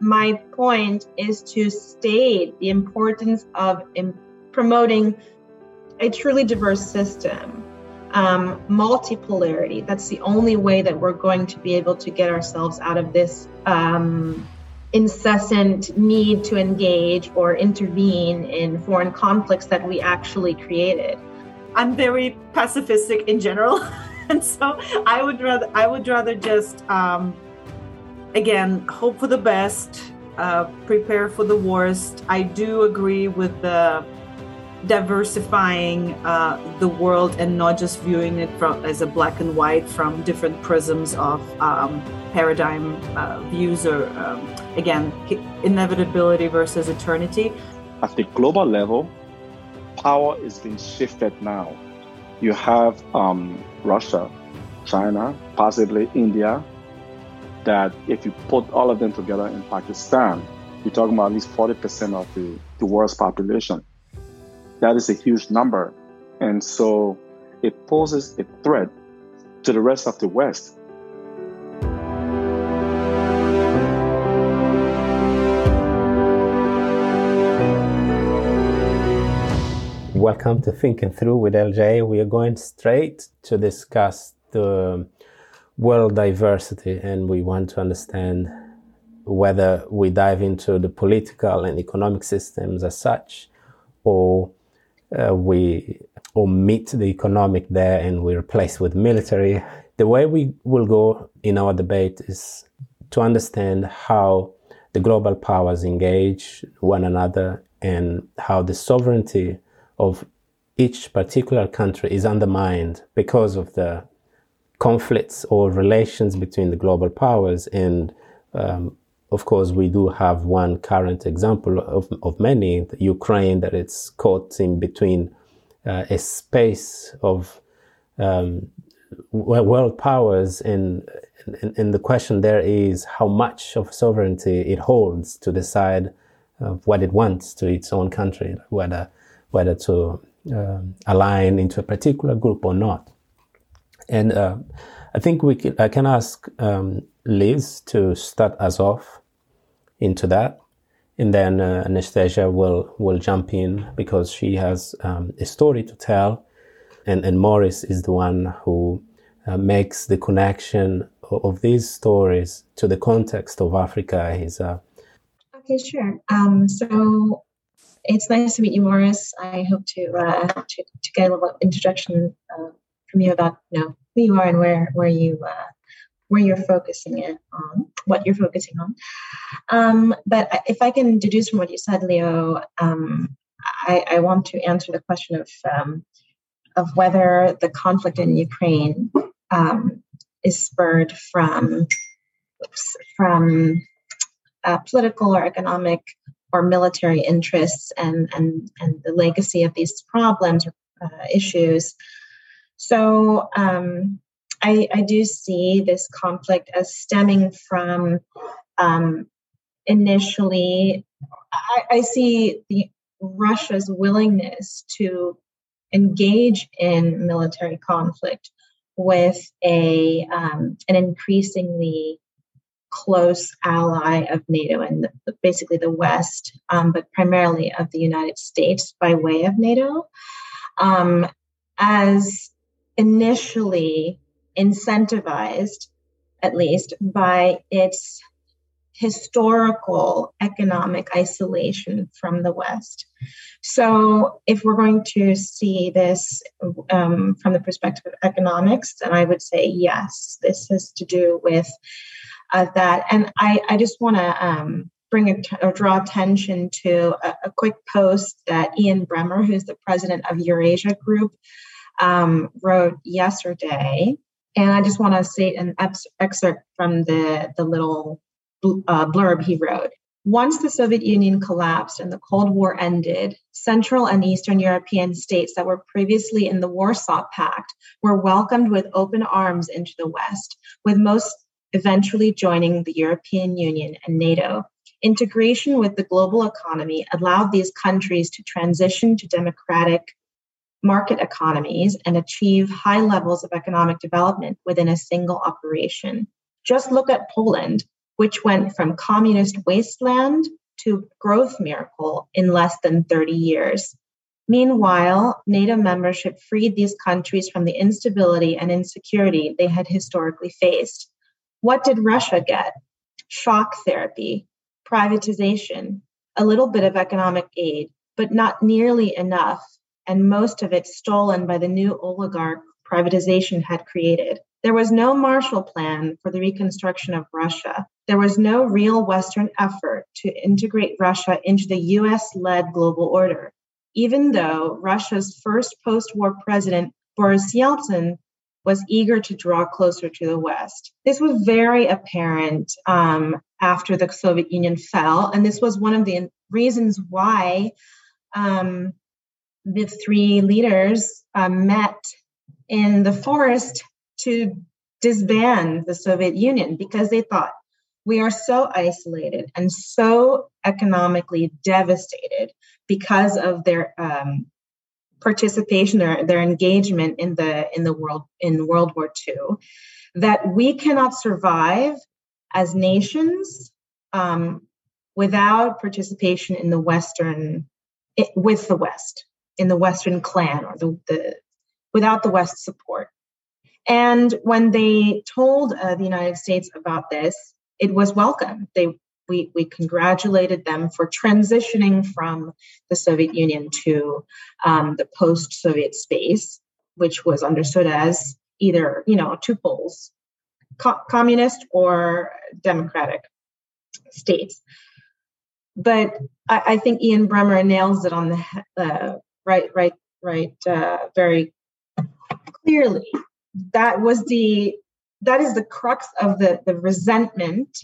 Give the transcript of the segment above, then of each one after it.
my point is to state the importance of promoting a truly diverse system, um, multipolarity. That's the only way that we're going to be able to get ourselves out of this um, incessant need to engage or intervene in foreign conflicts that we actually created. I'm very pacifistic in general, and so I would rather I would rather just um, again hope for the best, uh, prepare for the worst. I do agree with the diversifying uh, the world and not just viewing it from as a black and white from different prisms of um, paradigm uh, views or um, again inevitability versus eternity at the global level power is being shifted now you have um, russia china possibly india that if you put all of them together in pakistan you're talking about at least 40% of the, the world's population that is a huge number. And so it poses a threat to the rest of the West. Welcome to Thinking Through with LJ. We are going straight to discuss the world diversity, and we want to understand whether we dive into the political and economic systems as such, or uh, we omit the economic there and we replace with military. The way we will go in our debate is to understand how the global powers engage one another and how the sovereignty of each particular country is undermined because of the conflicts or relations between the global powers and um, of course, we do have one current example of, of many, Ukraine, that it's caught in between uh, a space of um, world powers. And, and, and, the question there is how much of sovereignty it holds to decide uh, what it wants to its own country, whether, whether to um, align into a particular group or not. And uh, I think we can, I can ask um, Liz to start us off into that. And then uh, Anastasia will, will jump in because she has um, a story to tell. And, and Morris is the one who uh, makes the connection of, these stories to the context of Africa. He's uh, Okay, sure. Um, so it's nice to meet you, Morris. I hope to uh, to, to, get a little introduction uh, from you about you know who you are and where where you uh, where you're focusing it on, what you're focusing on. Um, but if I can deduce from what you said, Leo, um, I, I, want to answer the question of um, of whether the conflict in Ukraine um, is spurred from from uh, political or economic or military interests and and and the legacy of these problems or uh, issues. So um, I, I do see this conflict as stemming from um, initially, I, I see the Russia's willingness to engage in military conflict with a um, an increasingly close ally of NATO and the, basically the West, um, but primarily of the United States by way of NATO, um, as initially incentivized, at least, by its historical economic isolation from the West. So, if we're going to see this um, from the perspective of economics, then I would say yes, this has to do with uh, that. And I, I just want to um, bring a t- or draw attention to a, a, quick post that Ian Bremmer, who's the president of Eurasia Group, um, wrote yesterday. And I just want to state an excerpt from the, the little uh, blurb he wrote. Once the Soviet Union collapsed and the Cold War ended, Central and Eastern European states that were previously in the Warsaw Pact were welcomed with open arms into the West, with most eventually joining the European Union and NATO. Integration with the global economy allowed these countries to transition to democratic market economies and achieve high levels of economic development within a single operation. Just look at Poland, which went from communist wasteland to growth miracle in less than 30 years. Meanwhile, NATO membership freed these countries from the instability and insecurity they had historically faced. What did Russia get? Shock therapy, privatization, a little bit of economic aid, but not nearly enough, and most of it stolen by the new oligarch privatization had created. There was no Marshall Plan for the reconstruction of Russia. There was no real Western effort to integrate Russia into the US led global order, even though Russia's first post war president, Boris Yeltsin, was eager to draw closer to the West. This was very apparent um, after the Soviet Union fell, and this was one of the reasons why um, the three leaders uh, met in the forest to disband the Soviet Union because they thought we are so isolated and so economically devastated because of their um, participation or their engagement in the in the world in World War II that we cannot survive as nations um, without participation in the Western it, with the West in the Western clan or the, the without the West support. And when they told uh, the United States about this, it was welcome. They we, we congratulated them for transitioning from the Soviet Union to um, the post-Soviet space, which was understood as either you know two poles, co- communist or democratic states. But I, I, think Ian Bremmer nails it on the uh, right, right, right, uh, very clearly. That was the that is the crux of the the resentment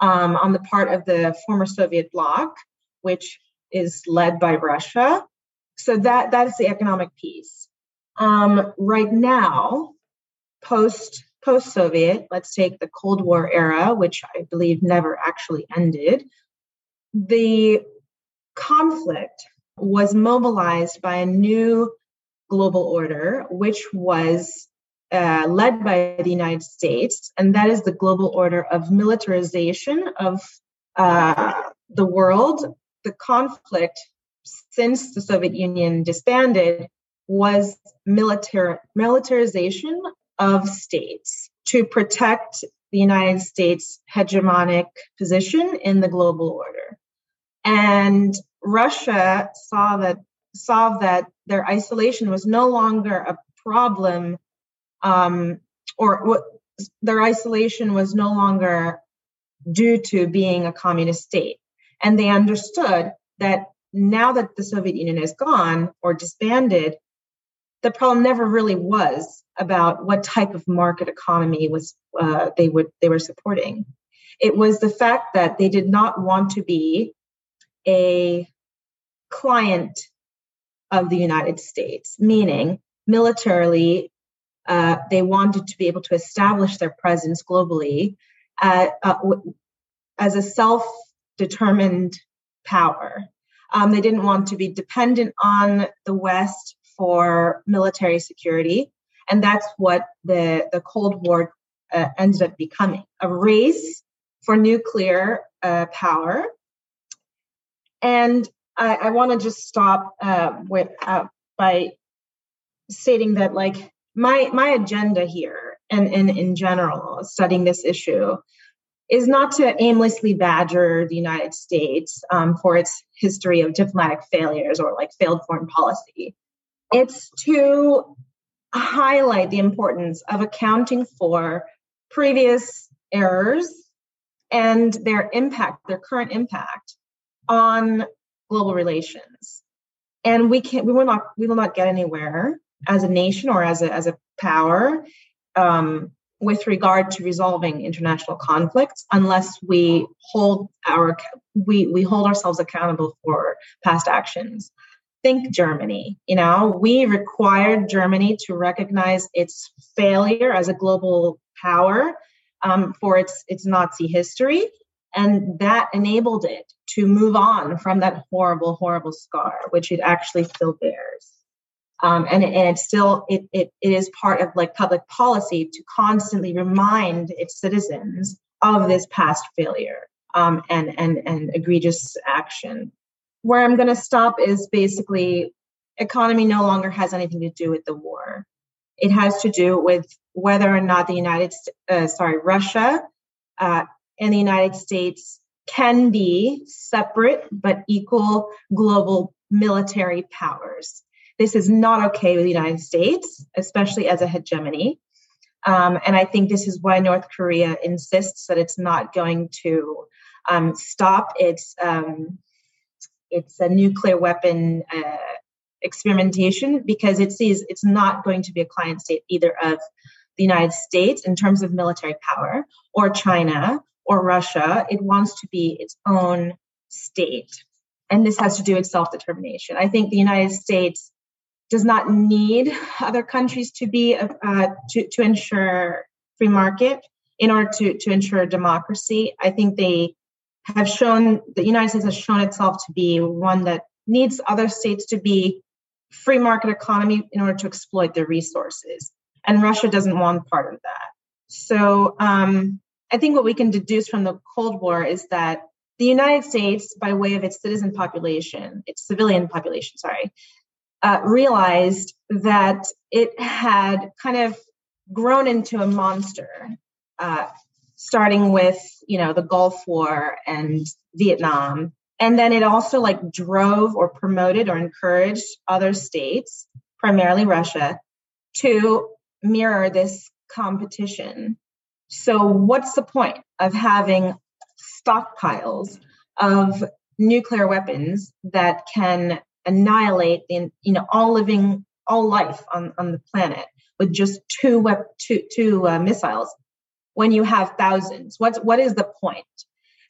um, on the part of the former Soviet bloc, which is led by Russia. So that that is the economic piece. Um, right now, post post Soviet, let's take the Cold War era, which I believe never actually ended. The conflict was mobilized by a new global order, which was uh, led by the United States, and that is the global order of militarization of uh, the world. The conflict since the Soviet Union disbanded was militar- militarization of states to protect the United States' hegemonic position in the global order. And Russia saw that saw that their isolation was no longer a problem um, or what their isolation was no longer due to being a communist state. And they understood that now that the Soviet Union is gone or disbanded, the problem never really was about what type of market economy was uh, they would they were supporting. It was the fact that they did not want to be a client of the United States, meaning militarily uh, they wanted to be able to establish their presence globally uh, uh, as a self determined power. Um, they didn't want to be dependent on the West for military security. And that's what the, the Cold War uh, ended up becoming a race for nuclear uh, power. And I, I want to just stop with, by stating that, like, my my agenda here and, and in general studying this issue is not to aimlessly badger the united states um, for its history of diplomatic failures or like failed foreign policy. It's to highlight the importance of accounting for previous errors and their impact their current impact on global relations. And we can we will not we will not get anywhere as a nation or as a, as a power um, with regard to resolving international conflicts unless we hold our we, we hold ourselves accountable for past actions. Think germany. You know we required germany to recognize its failure as a global power um, for its its nazi history and that enabled it to move on from that horrible horrible scar which it actually still bears um, and, and it's still it, it, it is part of like public policy to constantly remind its citizens of this past failure um, and and and egregious action. Where I'm going to stop is basically economy no longer has anything to do with the war. It has to do with whether or not the United, uh, sorry, Russia uh, and the United States can be separate but equal global military powers. This is not okay with the United States, especially as a hegemony. Um, and I think this is why North Korea insists that it's not going to um, stop its um, its a nuclear weapon uh, experimentation because it sees it's not going to be a client state either of the United States in terms of military power or China or Russia. It wants to be its own state. And this has to do with self determination. I think the United States does not need other countries to be uh, to, to ensure free market in order to, to ensure democracy. I think they have shown the United States has shown itself to be one that needs other states to be free market economy in order to exploit their resources. And Russia doesn't want part of that. So um, I think what we can deduce from the Cold War is that the United States, by way of its citizen population, its civilian population, sorry, uh, realized that it had kind of grown into a monster, uh, starting with you know the Gulf War and Vietnam, and then it also like drove or promoted or encouraged other states, primarily Russia, to mirror this competition. So, what's the point of having stockpiles of nuclear weapons that can annihilate you know all living all life on, on the planet with just two wep- two, two uh, missiles when you have thousands? What's what is the point?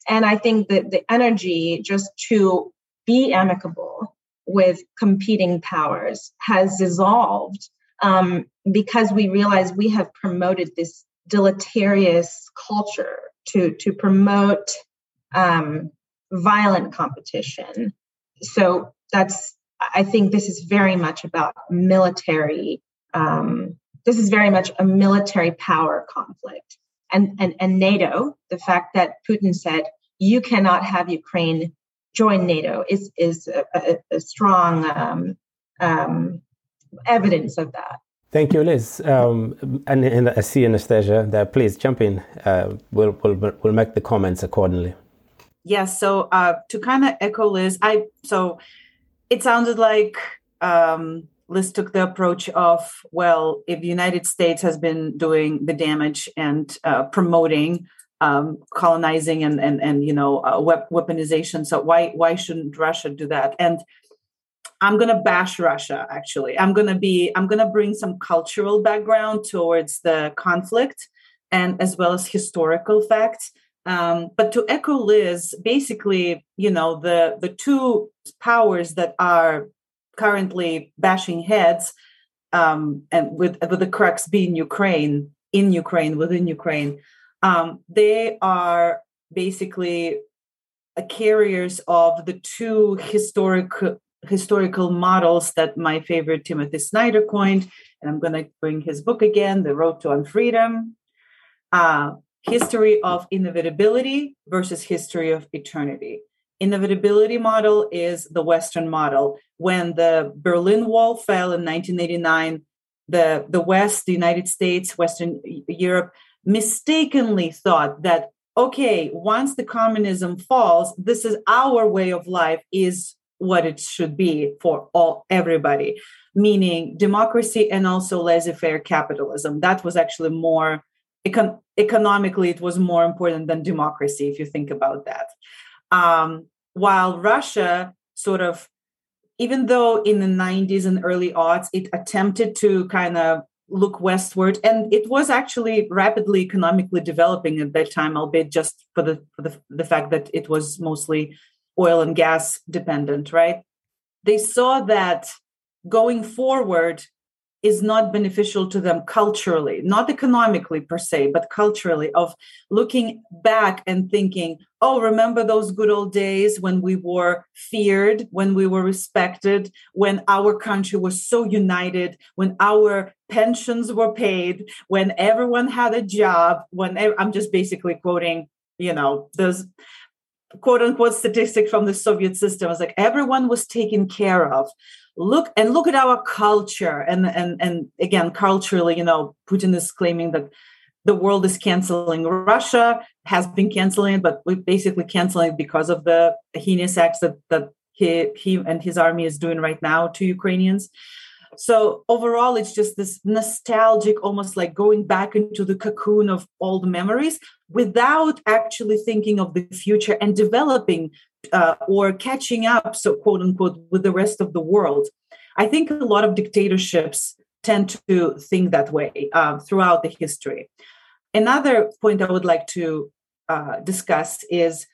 And i think that the energy just to be amicable with competing powers has dissolved um, because we realize we have promoted this deleterious culture to to promote um, violent competition. So that's i think this is very much about military um, this is very much a military power conflict. And, and and nato the fact that putin said you cannot have ukraine join nato is is a, a, a strong um, um, evidence of that Thank you, Liz. Um, and, and, I see Anastasia there. Please jump in. Uh, we'll, we'll, we'll make the comments accordingly. Yes. So uh, to kind of echo Liz, I so it sounded like um, Liz took the approach of, well, if the United States has been doing the damage and uh, promoting um, colonizing and and and you know uh, weaponization, so why why shouldn't Russia do that? And I'm gonna bash Russia. Actually, I'm gonna be I'm gonna bring some cultural background towards the conflict and as well as historical facts. Um, but to echo Liz, basically, you know, the the two powers that are currently bashing heads, um, and with with the crux being Ukraine, in Ukraine, within Ukraine, um, they are basically carriers of the two historic historical models that my favorite Timothy Snyder coined, and I'm going to bring his book again, The Road to Unfreedom. Uh, history of inevitability versus history of eternity. Inevitability model is the Western model. When the Berlin Wall fell in 1989, the, the West, the United States, Western Europe mistakenly thought that, okay, once the communism falls, this is our way of life, is what it should be for all everybody meaning democracy and also laissez-faire capitalism. That was actually more econ- economically it was more important than democracy if you think about that. Um, while russia sort of even though in the 90s and early aughts it attempted to kind of look westward and it was actually rapidly economically developing at that time albeit just for the for the, the fact that it was mostly oil and gas dependent right? They saw that going forward is not beneficial to them culturally, not economically per se, but culturally, of looking back and thinking, oh, remember those good old days when we were feared, when we were respected, when our country was so united, when our pensions were paid, when everyone had a job, when I'm just basically quoting, you know, those quote unquote statistic from the Soviet system. It's like everyone was taken care of. Look and look at our culture. And and and again culturally you know putin is claiming that the world is canceling russia has been canceling but we're basically canceling because of the heinous acts that that he, he and his army is doing right now to ukrainians so overall it's just this nostalgic almost like going back into the cocoon of old memories without actually thinking of the future and developing uh, or catching up so quote unquote with the rest of the world. I think a lot of dictatorships tend to think that way uh, throughout the history. Another point i would like to uh, discuss is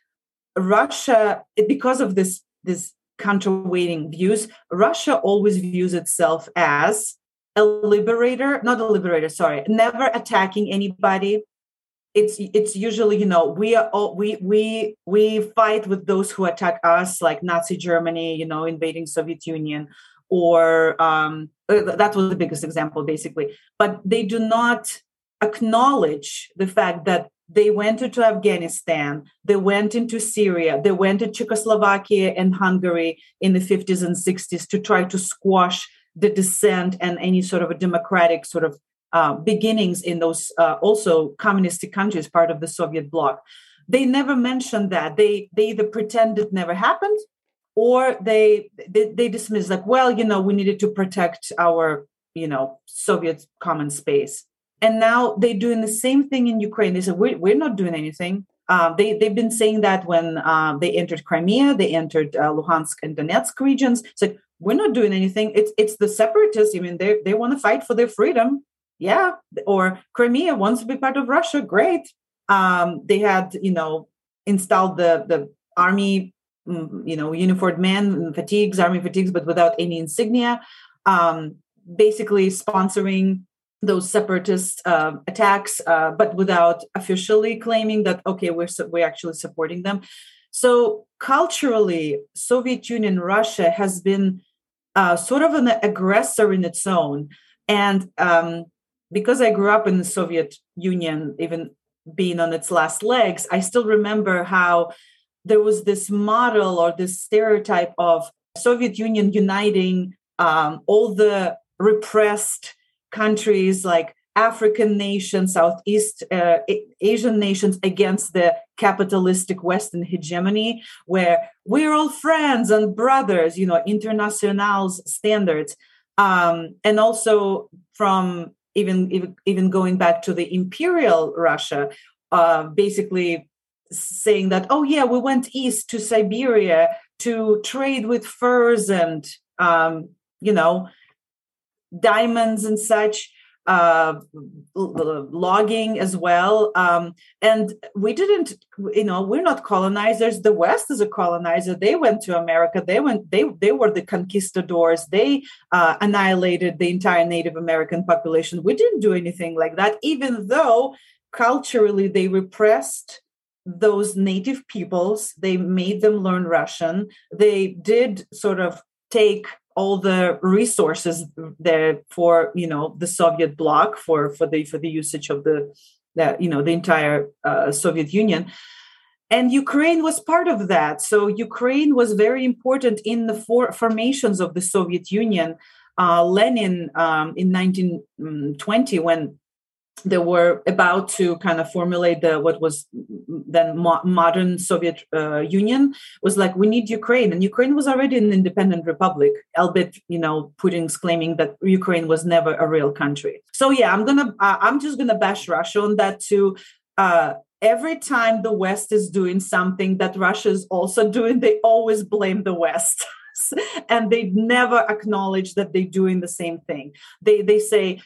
russia because of this this counterweighting views, Russia always views itself as a liberator, not a liberator, sorry, never attacking anybody. It's it's usually you know we are all, we we we fight with those who attack us like Nazi Germany you know invading Soviet Union or um, uh, that was the biggest example basically but they do not acknowledge the fact that they went into Afghanistan, they went into Syria, they went to Czechoslovakia and Hungary in the 50s and 60s to try to squash the dissent and any sort of a democratic sort of uh, beginnings in those uh, also communistic countries, part of the Soviet bloc. They never mentioned that. They they either pretend it never happened, or they they, they dismiss like, well, you know, we needed to protect our you know Soviet common space and now they're doing the same thing in Ukraine. They said, we're, we're not doing anything. Uh, they, they've been saying that when uh, they entered Crimea, they entered uh, Luhansk and Donetsk regions. It's like, we're not doing anything. It's, it's the separatists. I mean, they, they want to fight for their freedom. Yeah. Or Crimea wants to be part of Russia. Great. Um, they had, you know, installed the, the army, mm, you know, uniformed men, fatigues, army fatigues, but without any insignia. Um, basically sponsoring those separatist uh, attacks, uh, but without officially claiming that okay, we're we're actually supporting them. So culturally, Soviet Union, Russia has been uh, sort of an aggressor in its own, and um, because I grew up in the Soviet Union, even being on its last legs, I still remember how there was this model or this stereotype of Soviet Union uniting um, all the repressed countries like African nations, Southeast uh, Asian nations against the capitalistic Western hegemony, where we're all friends and brothers, you know, internationals standards, um, and also from even, even going back to the imperial Russia, uh, basically saying that oh yeah, we went east to Siberia to trade with furs and um, you know diamonds and such uh, logging as well. Um, and we didn't, you know, we're not colonizers. The West is a colonizer. They went to America. They went. They they were the conquistadors. They uh, annihilated the entire Native American population. We didn't do anything like that, even though culturally they repressed those native peoples. They made them learn Russian. They did sort of take all the resources there for you know the Soviet bloc for for the for the usage of the that you know the entire uh, Soviet Union and Ukraine was part of that. So Ukraine was very important in the for- formations of the Soviet Union. Uh, Lenin um, in 1920, when they were about to kind of formulate the what was then mo- modern Soviet uh, Union was like we need Ukraine, and Ukraine was already an independent republic, albeit you know Putin's claiming that Ukraine was never a real country. So yeah, I'm gonna uh, I'm just gonna bash Russia on that too. Uh, every time the West is doing something that Russia is also doing, they always blame the West. and they never acknowledge that they're doing the same thing. They they say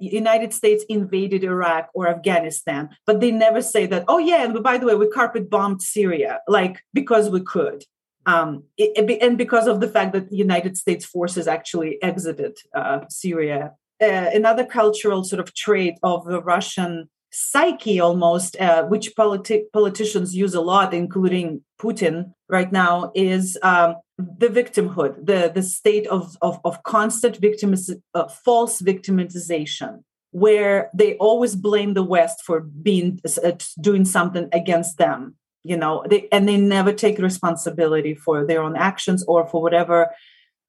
United States invaded Iraq or Afghanistan, but they never say that. Oh yeah, and by the way, we carpet bombed Syria, like because we could, um, it, and because of the fact that United States forces actually exited uh, Syria uh, another cultural sort of trait of the Russian psyche almost uh, which politi- politicians use a lot including putin right now is um, the victimhood the the state of of, of constant victim uh, false victimization where they always blame the west for being uh, doing something against them you know they and they never take responsibility for their own actions or for whatever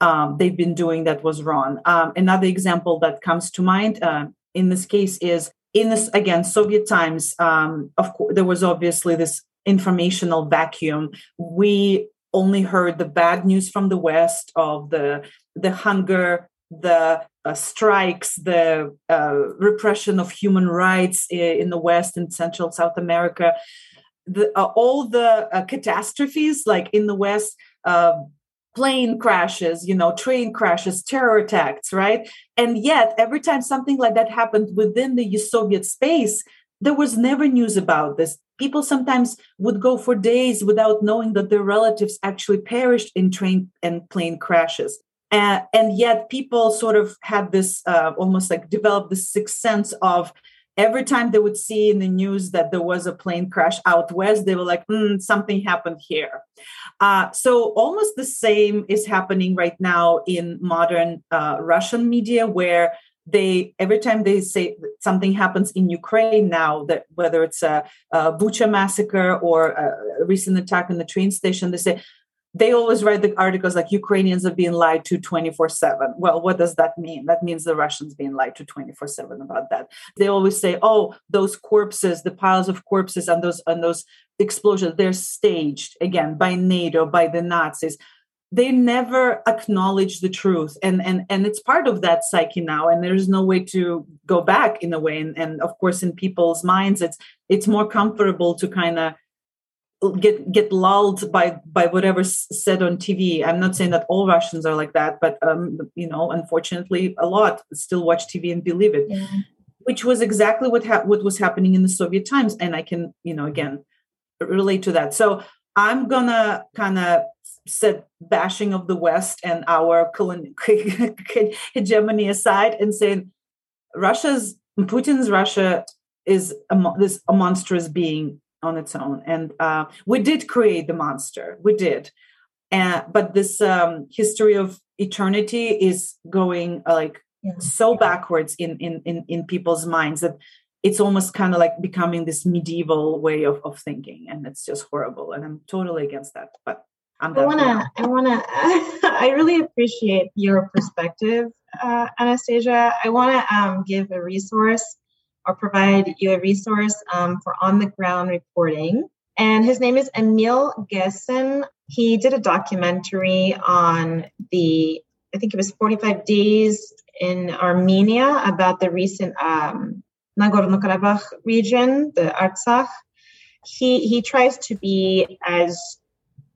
um, they've been doing that was wrong. Um, another example that comes to mind uh, in this case is in this again soviet times um, of course there was obviously this informational vacuum. We only heard the bad news from the west of the the hunger the uh, strikes the uh, repression of human rights in the west and central south america. The, uh, all the uh, catastrophes like in the west uh, plane crashes, you know, train crashes, terror attacks, right? And yet, every time something like that happened within the Soviet space, there was never news about this. People sometimes would go for days without knowing that their relatives actually perished in train and plane crashes. And yet, people sort of had this uh, almost like developed this sixth sense of every time they would see in the news that there was a plane crash out west, they were like, mm, something happened here. Uh, so almost the same is happening right now in modern uh, Russian media, where they every time they say something happens in Ukraine now, that whether it's a, a Bucha massacre or a recent attack on the train station, they say, they always write the articles like Ukrainians are being lied to 24 7. Well, what does that mean? That means the Russians being lied to 24 7 about that. They always say, oh, those corpses, the piles of corpses and those and those explosions, they're staged again by NATO, by the Nazis. They never acknowledge the truth. And and and it's part of that psyche now. And there's no way to go back in a way. And, and of course, in people's minds, it's it's more comfortable to kind of get get lulled by by whatever's said on TV. I'm not saying that all Russians are like that, but um, you know, unfortunately, a lot still watch TV and believe it, yeah. which was exactly what ha- what was happening in the Soviet times. And I can, you know, again, relate to that. So I'm gonna kind of set bashing of the West and our hegemony aside and saying Russia's Putin's Russia is a, this a monstrous being on its own. And uh, we did create the monster, we did. And, but this um, history of eternity is going uh, like yeah. so backwards in, in, in, in people's minds that it's almost kind of like becoming this medieval way of, of thinking. And it's just horrible. And I'm totally against that. But I'm I wanna, I wanna, I really appreciate your perspective, uh, Anastasia. I wanna um, give a resource or provide you a resource um, for on the ground reporting. And his name is Emil Gessen. He did a documentary on the, I think it was 45 days in Armenia about the recent um, Nagorno Karabakh region, the Artsakh. He, he tries to be as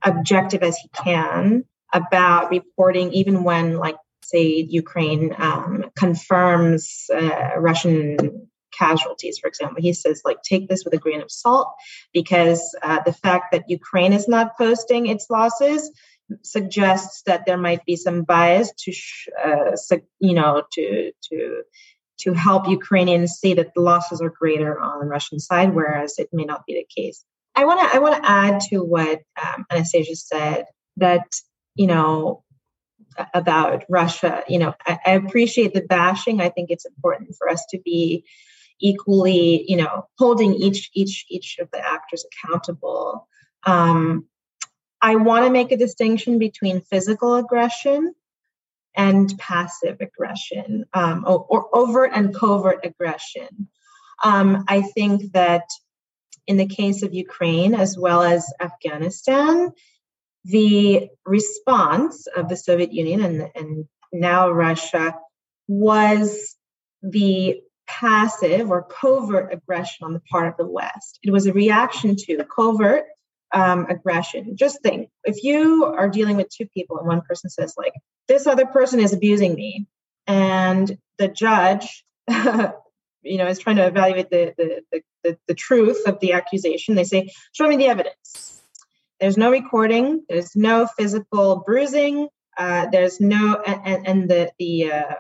objective as he can about reporting, even when, like, say, Ukraine um, confirms uh, Russian casualties, for example. He says, like, take this with a grain of salt because uh, the fact that Ukraine is not posting its losses suggests that there might be some bias to, uh, you know, to to to help Ukrainians see that the losses are greater on the Russian side, whereas it may not be the case. I want to I want to add to what um, Anastasia said that you know about Russia. You know, I, I, appreciate the bashing. I think it's important for us to be equally you know holding each each each of the actors accountable. Um, i want to make a distinction between physical aggression and passive aggression um, or, or, overt and covert aggression. Um, i think that in the case of ukraine as well as afghanistan the response of the soviet union and, and now russia was the passive or covert aggression on the part of the West. It was a reaction to covert um, aggression. Just think if you are dealing with two people and one person says, like, this other person is abusing me, and the judge, you know, is trying to evaluate the, the, the, the, truth of the accusation, they say, show me the evidence. There's no recording, there's no physical bruising, uh, there's no, and, and the, the, uh,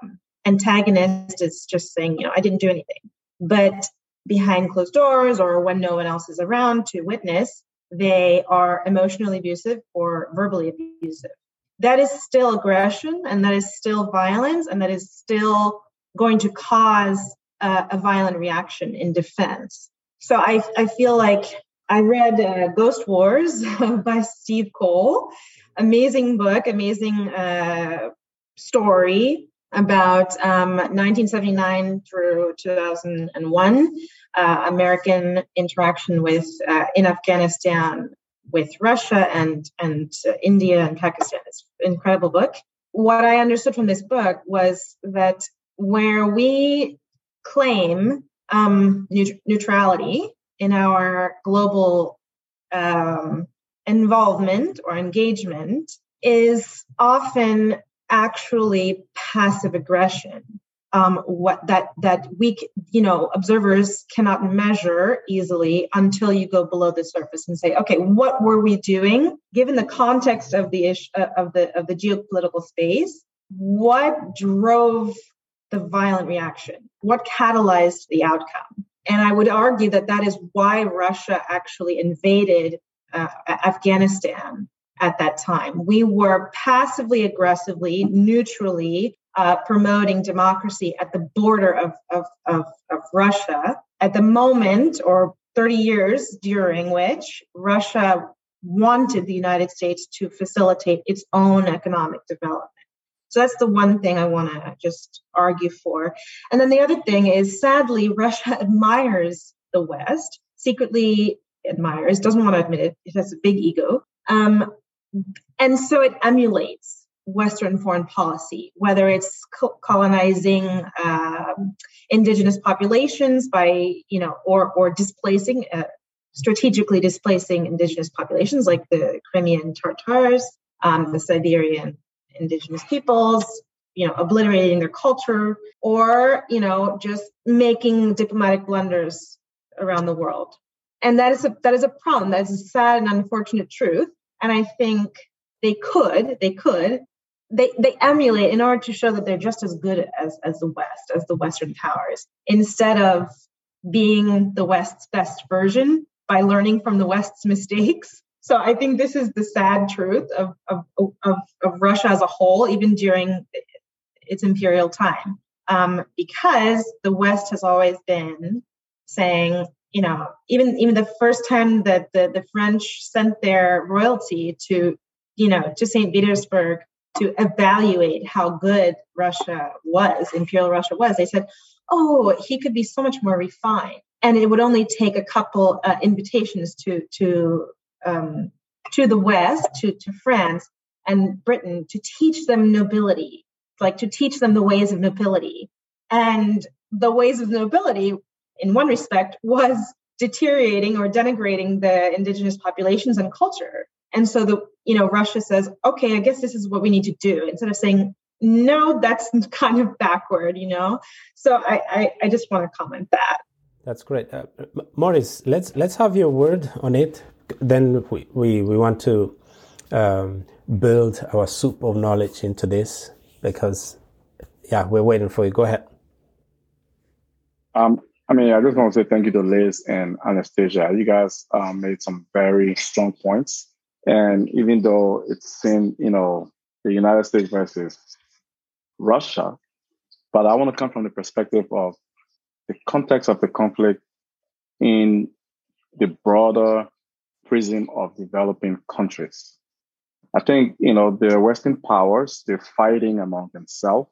antagonist is just saying, you know, I didn't do anything. But behind closed doors or when no one else is around to witness, they are emotionally abusive or verbally abusive. That is still aggression and that is still violence and that is still going to cause a, a violent reaction in defense. So I, I feel like I read uh, Ghost Wars by Steve Coll, Amazing book, amazing uh, story about um, 1979 through 2001 uh, American interaction with uh, in Afghanistan with Russia and and uh, India and Pakistan. It's an incredible book. What I understood from this book was that where we claim um, neut- neutrality in our global um, involvement or engagement is often actually passive aggression. Um, what that that we you know observers cannot measure easily until you go below the surface and say okay what were we doing? Given the context of the issue uh, of the of the geopolitical space what drove the violent reaction? What catalyzed the outcome? And i would argue that that is why russia actually invaded uh, afghanistan at that time. We were passively aggressively, neutrally uh, promoting democracy at the border of, of, of, of Russia at the moment or 30 years during which Russia wanted the United States to facilitate its own economic development. So that's the one thing I want to just argue for. And then the other thing is sadly, Russia admires the West, secretly admires, doesn't want to admit it, it has a big ego. Um, and so it emulates Western foreign policy, whether it's colonizing uh, indigenous populations by, you know, or or displacing, uh, strategically displacing indigenous populations like the Crimean Tartars, um, the Siberian indigenous peoples, you know, obliterating their culture, or you know, just making diplomatic blunders around the world. And that is a that is a problem. That is a sad and unfortunate truth. And I think they could, they could, they, they emulate in order to show that they're just as good as, as the West, as the Western powers, instead of being the West's best version by learning from the West's mistakes. So I think this is the sad truth of, of, of, of Russia as a whole, even during its imperial time. Um, because the West has always been saying, you know, even even the first time that the, the French sent their royalty to, you know, to St. Petersburg to evaluate how good Russia was, Imperial Russia was, they said, oh, he could be so much more refined. And it would only take a couple uh, invitations to to um, to the West, to, to France and Britain, to teach them nobility, like to teach them the ways of nobility. And the ways of nobility, in one respect, was deteriorating or denigrating the indigenous populations and culture. And so the you know Russia says, okay, I guess this is what we need to do instead of saying no, that's kind of backward, you know. So I I, I just want to comment that. That's great, uh, Maurice. Let's let's have your word on it. Then we we, we want to um, build our soup of knowledge into this because yeah, we're waiting for you. Go ahead. Um, I mean, I just want to say thank you to Liz and Anastasia. You guys um, made some very strong points. And even though it's in, you know, the United States versus Russia, but I want to come from the perspective of the context of the conflict in the broader prism of developing countries. I think, you know, the Western powers, they're fighting among themselves,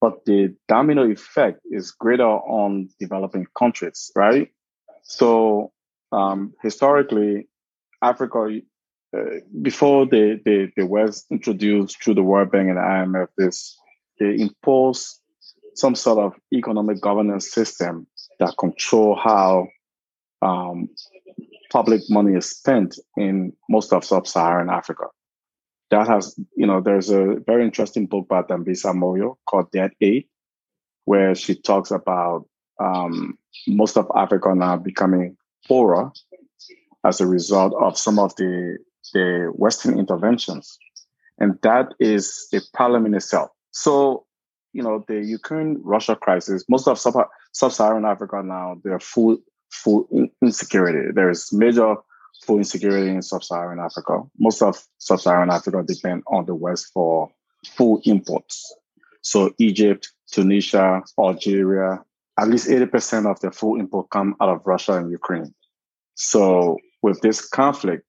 but the domino effect is greater on developing countries, right? So um, historically, Africa uh, before the, the, the West introduced through the World Bank and the IMF this, they imposed some sort of economic governance system that control how um, public money is spent in most of sub-Saharan Africa. That has, you know, there's a very interesting book by Dambisa Moyo called Dead Aid, where she talks about um, most of Africa now becoming poorer as a result of some of the the Western interventions. And that is a problem in itself. So you know, the Ukraine-Russia crisis, most of sub-Saharan Africa now, they're full food insecurity. There is major food insecurity in sub-Saharan Africa. Most of sub-Saharan Africa depend on the West for food imports. So Egypt, Tunisia, Algeria, at least 80% of their food import come out of Russia and Ukraine. So with this conflict,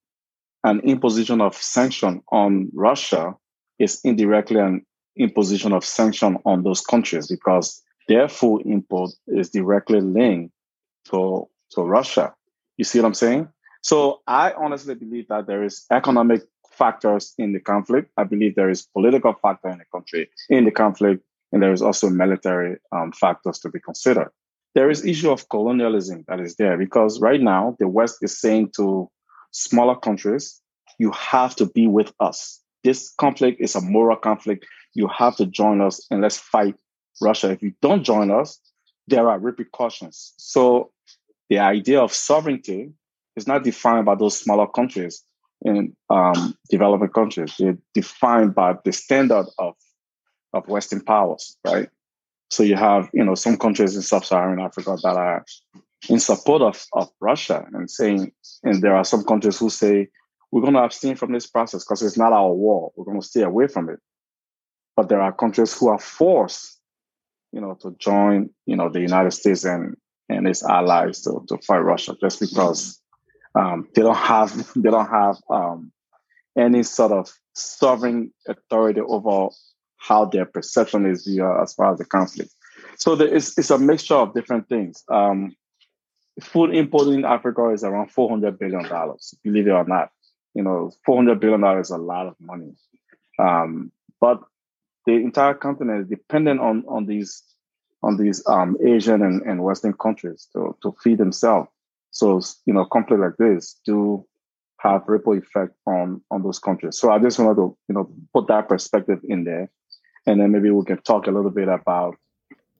an imposition of sanction on Russia is indirectly an imposition of sanction on those countries because their food import is directly linked to, to Russia. You see what I'm saying? So I honestly believe that there is economic factors in the conflict. I believe there is political factor in the country in the conflict, and there is also military um, factors to be considered. There is issue of colonialism that is there because right now the West is saying to smaller countries, you have to be with us. This conflict is a moral conflict. You have to join us and let's fight Russia. If you don't join us, there are repercussions. So the idea of sovereignty is not defined by those smaller countries in um, developing countries. They're defined by the standard of of Western powers, right? So you have, you know, some countries in sub-Saharan Africa that are in support of, of Russia and saying, and there are some countries who say, we're going to abstain from this process because it's not our war. We're going to stay away from it. But there are countries who are forced, you know, to join, you know, the United States and and its allies to, to fight Russia just because um, they don't have they don't have um, any sort of sovereign authority over how their perception is viewed as far as the conflict. So there is it's a mixture of different things. Um, food import in Africa is around four hundred billion dollars, believe it or not. You know, four hundred billion dollars is a lot of money. Um, but the entire continent is dependent on on these on these um, Asian and, and Western countries to, to feed themselves. So you know, conflict like this do have ripple effect on on those countries. So I just wanted to you know put that perspective in there, and then maybe we can talk a little bit about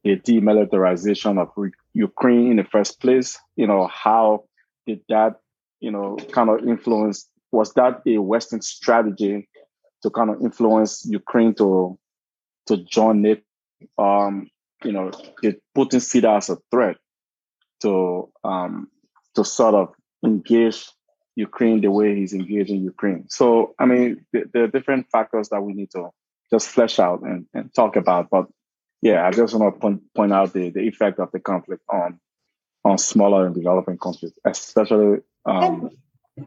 the demilitarization of Ukraine in the first place. You know, how did that you know kind of influence? Was that a Western strategy to kind of influence Ukraine to to join it? Um, you know, did Putin see that as a threat to um, to sort of engage Ukraine the way he's engaging Ukraine? So, I mean, there are different factors that we need to just flesh out and, and talk about. But yeah, I just want to point, point out the, the effect of the conflict on on smaller and developing countries, especially um,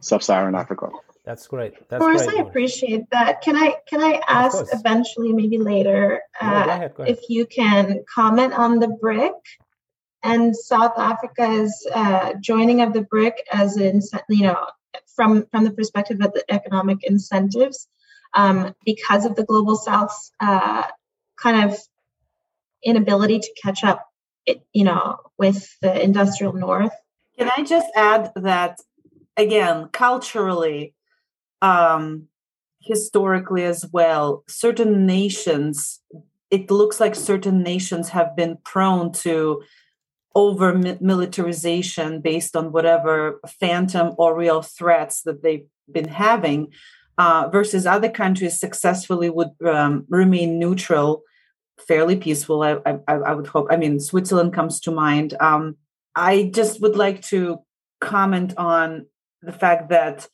sub-Saharan Africa. That's great. That's course, great. I appreciate that. Can I can I ask eventually, maybe later, uh, go ahead, go ahead. if you can comment on the BRIC and South Africa's uh, joining of the BRIC as in you know from from the perspective of the economic incentives um, because of the global South's uh, kind of inability to catch up, it, you know, with the industrial North. Can I just add that again, culturally, um, historically as well, certain nations, it looks like certain nations have been prone to over militarization based on whatever phantom or real threats that they've been having, uh, versus other countries successfully would um, remain neutral, fairly peaceful. I, I, I, would hope. I mean, Switzerland comes to mind. Um, I just would like to comment on the fact that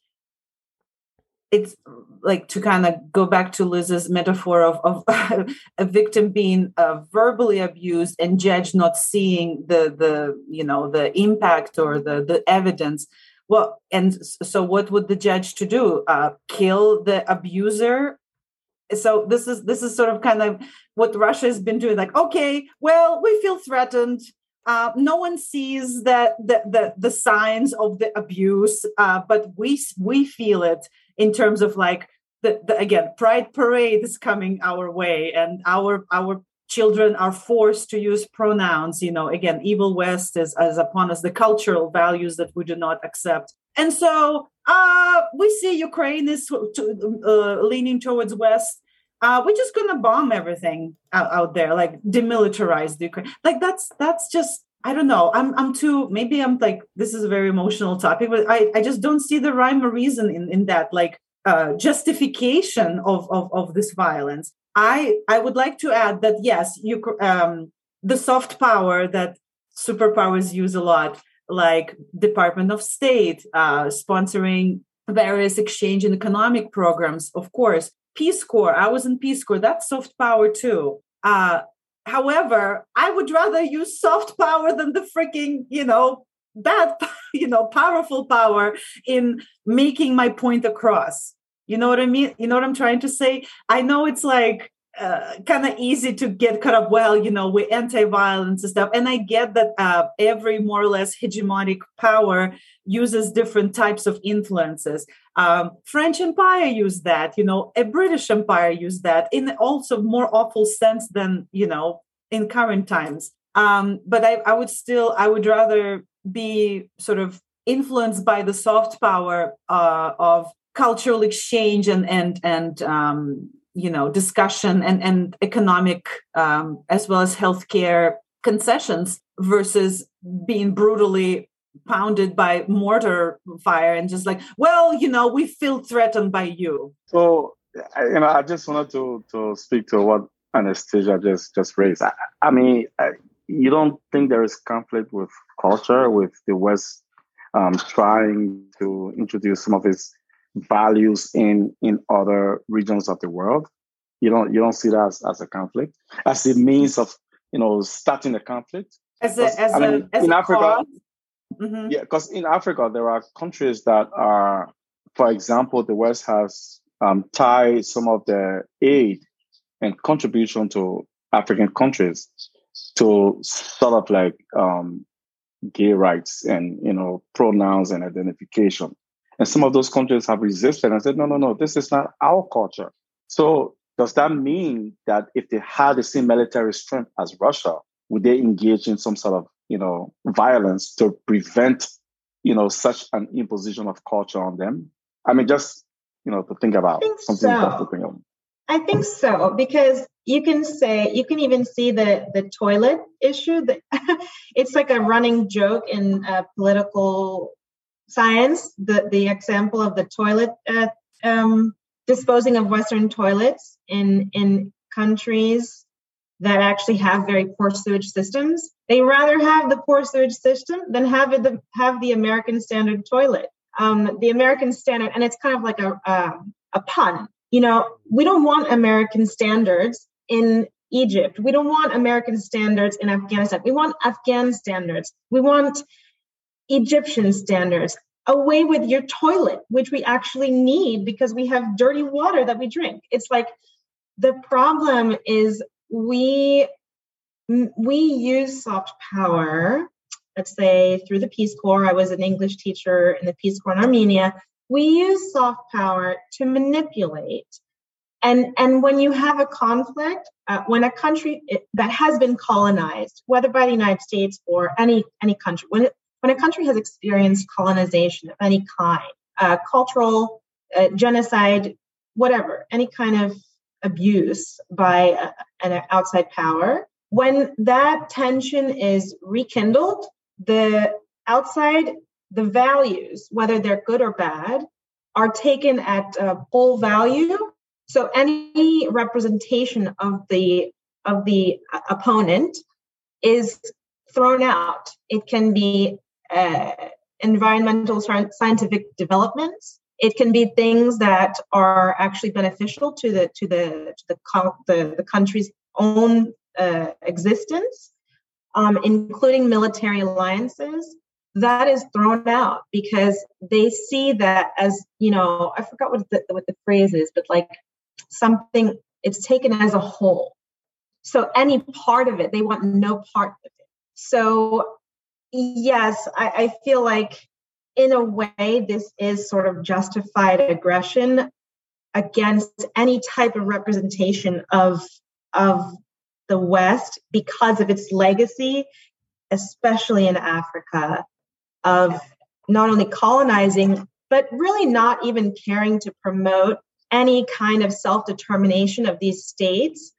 it's like to kind of go back to Liz's metaphor of, of a victim being uh, verbally abused and judge not seeing the the you know the impact or the the evidence. Well, and so what would the judge to do? Uh, kill the abuser? So this is this is sort of kind of what Russia has been doing. Like, okay, well, we feel threatened uh, no one sees that the, the, the signs of the abuse, uh, but we we feel it in terms of like the, the again Pride Parade is coming our way, and our our children are forced to use pronouns. You know, again, evil West is as upon us the cultural values that we do not accept, and so uh, we see Ukraine is to, uh, leaning towards West uh, we're just gonna bomb everything out, out there, like demilitarize the Ukraine. Like that's that's just I don't know. I'm I'm too maybe I'm like this is a very emotional topic, but I I just don't see the rhyme or reason in in that like uh, justification of, of of this violence. I I would like to add that yes, you um, the soft power that superpowers use a lot, like Department of State uh, sponsoring various exchange and economic programs, of course. Peace Corps, I was in Peace Corps, that's soft power too. Uh, however, I would rather use soft power than the freaking, you know, bad, you know, powerful power in making my point across. You know what I mean? You know what I'm trying to say? I know it's like uh, kind of easy to get caught up. Well, you know, with anti-violence and stuff, and I get that uh, every more or less hegemonic power uses different types of influences. Um, French Empire used that. You know, a British Empire used that in also more awful sense than you know in current times. Um, but I, I would still, I would rather be sort of influenced by the soft power uh, of cultural exchange and and and um, you know discussion and and economic um, as well as healthcare concessions versus being brutally pounded by mortar fire and just like well you know we feel threatened by you. So you know i just wanted to to speak to what anastasia just just raised. I, I mean I, you don't think there is conflict with culture with the west um, trying to introduce some of its values in in other regions of the world. You don't you don't see that as, as a conflict, as a means of you know starting a conflict. As a as I mean, a as in a Africa, mm-hmm. yeah, because in Africa there are countries that are, for example, the West has um, tied some of the aid and contribution to African countries to sort of like um, gay rights and you know pronouns and identification and some of those countries have resisted and said, no, no, no, this is not our culture. So does that mean that if they had the same military strength as Russia, would they engage in some sort of, you know, violence to prevent, you know, such an imposition of culture on them? I mean, just, you know, to think about think something so. to think of. I think so because you can say you can even see the the toilet issue. That it's like a running joke in uh, political science, the, the example of the toilet uh, um, disposing of Western toilets in, in countries that actually have very poor sewage systems. They rather have the poor sewage system than have it, the, have the American standard toilet. Um, the American standard, and it's kind of like a, a, a pun. You know, we don't want American standards in Egypt. We don't want American standards in Afghanistan. We want Afghan standards. We want Egyptian standards. Away with your toilet, which we actually need because we have dirty water that we drink. It's like the problem is we we use soft power let's say through the peace corps i was an english teacher in the peace corps in armenia we use soft power to manipulate and and when you have a conflict uh, when a country that has been colonized whether by the united states or any any country when it, when a country has experienced colonization of any kind, uh, cultural uh, genocide, whatever, any kind of abuse by a, an outside power, when that tension is rekindled, the outside, the values, whether they're good or bad, are taken at uh, full value. So any representation of the of the uh, opponent is thrown out. It can be uh, environmental scientific developments. It can be things that are actually beneficial to the to the to the the, the country's own uh, existence, um, including military alliances. That is thrown out because they see that as you know. I forgot what the what the phrase is, but like something it's taken as a whole. So any part of it, they want no part of it. So yes, I, I feel like in a way this is sort of justified aggression against any type of representation of of the West because of its legacy, especially in Africa, of not only colonizing, but really not even caring to promote any kind of self determination of these states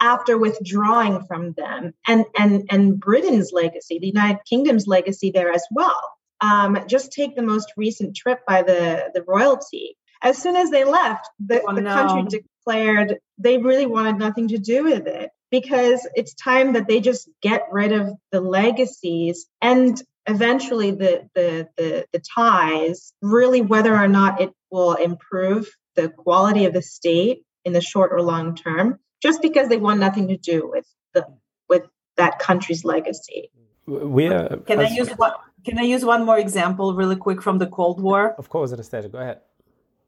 after withdrawing from them and and and britain's legacy the united kingdom's legacy there as well um, just take the most recent trip by the the royalty as soon as they left the, oh, the no. country declared they really wanted nothing to do with it because it's time that they just get rid of the legacies and eventually the, the the the, ties really whether or not it will improve the quality of the state in the short or long term just because they want nothing to do with the with that country's legacy. We are, can as, i use one can i use one more example really quick from the cold war? Of course anastasia go ahead.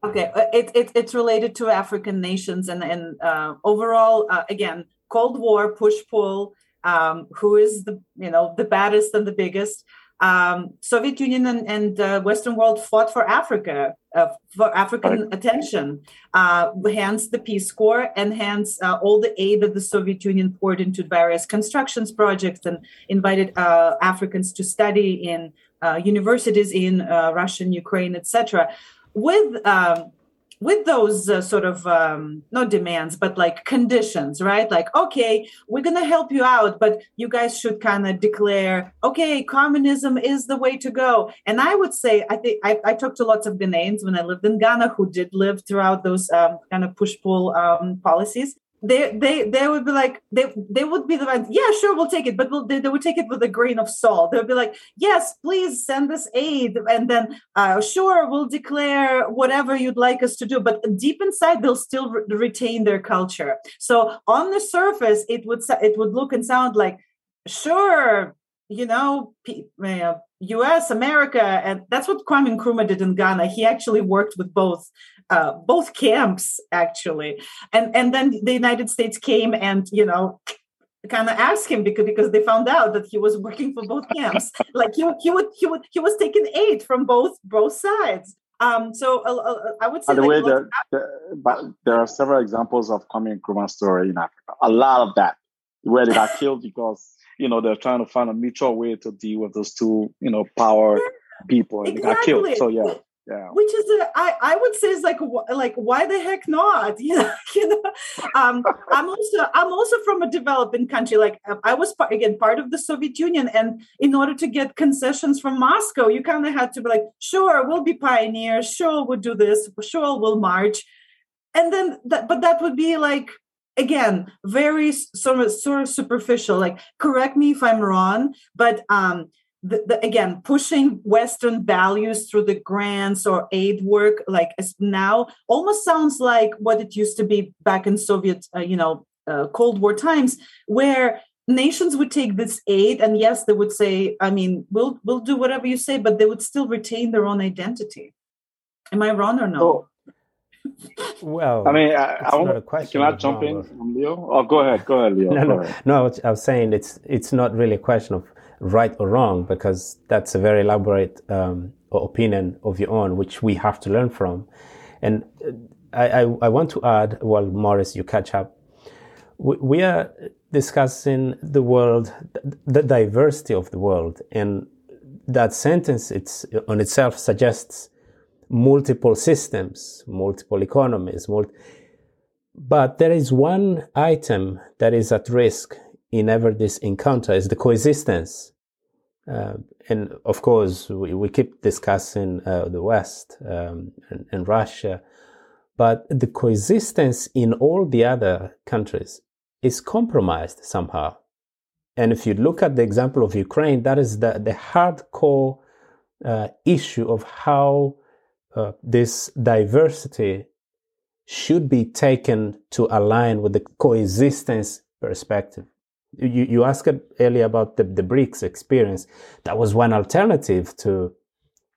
Okay uh, it, it, it's related to african nations and and uh, overall uh, again cold war push pull um, who is the you know the baddest and the biggest um, Soviet Union and, and the Western world fought for Africa, uh, for African right. attention, uh, hence the Peace Corps, and hence uh, all the aid that the Soviet Union poured into various constructions projects and invited uh, Africans to study in uh, universities in uh, Russia and Ukraine, etc. With um, with those uh, sort of um, not demands but like conditions right? Like okay we're to help you out but you guys should kind of declare okay communism is the way to go. And i would say i think i, I talked to lots of ghanaians when i lived in ghana who did live throughout those um, kind of push pull um, policies they they they would be like they they would be the ones yeah sure we'll take it but we'll, they, they would take it with a grain of salt. They would be like yes please send us aid and then uh, sure we'll declare whatever you'd like us to do but deep inside they'll still re- retain their culture. So on the surface it would it would look and sound like sure you know us america and that's what kwame nkrumah did in ghana. He actually worked with both uh, both camps actually and and then the united states came and you know kind of asked him because because they found out that he was working for both camps like he, he would he would he was taking aid from both both sides um, so uh, uh, I would say. By the way, there, there, but there are several examples of Kwame Nkrumah's story in Africa. A lot of that, where they got killed because you know they're trying to find a mutual way to deal with those two, you know, power people, and exactly. they got killed. So yeah, yeah. Which is, a, I, I would say, is like, like, why the heck not? You know, you know. Um, I'm also, I'm also from a developing country. Like, um, I was part, again part of the Soviet Union, and in order to get concessions from Moscow, you kind of had to be like, sure, we'll be pioneers. Sure, we'll do this. Sure, we'll march. And then, that, but that would be like again very sort of sort of superficial like correct me if i'm wrong but um the, the, again pushing western values through the grants or aid work like now almost sounds like what it used to be back in soviet uh, you know uh, cold war times where nations would take this aid and yes they would say i mean we'll we'll do whatever you say but they would still retain their own identity am i wrong or no oh. Well, I mean, I, I not a question. Can I jump in, Leo? Oh, go ahead, go ahead, Leo. No, no, ahead. no. I was saying it's it's not really a question of right or wrong because that's a very elaborate um, opinion of your own, which we have to learn from. And I, I, I want to add, while Morris, you catch up, we, we are discussing the world, the diversity of the world, and that sentence it's on itself suggests multiple systems, multiple economies, multi- but there is one item that is at risk in ever this encounter is the coexistence. Uh, and of course, we, we keep discussing uh, the West um, and, and, Russia, but the coexistence in all the other countries is compromised somehow. And if you look at the example of Ukraine, that is the, the hardcore uh, issue of how uh, this diversity should be taken to align with the coexistence perspective. You, you asked earlier about the, the BRICS experience. That was one alternative to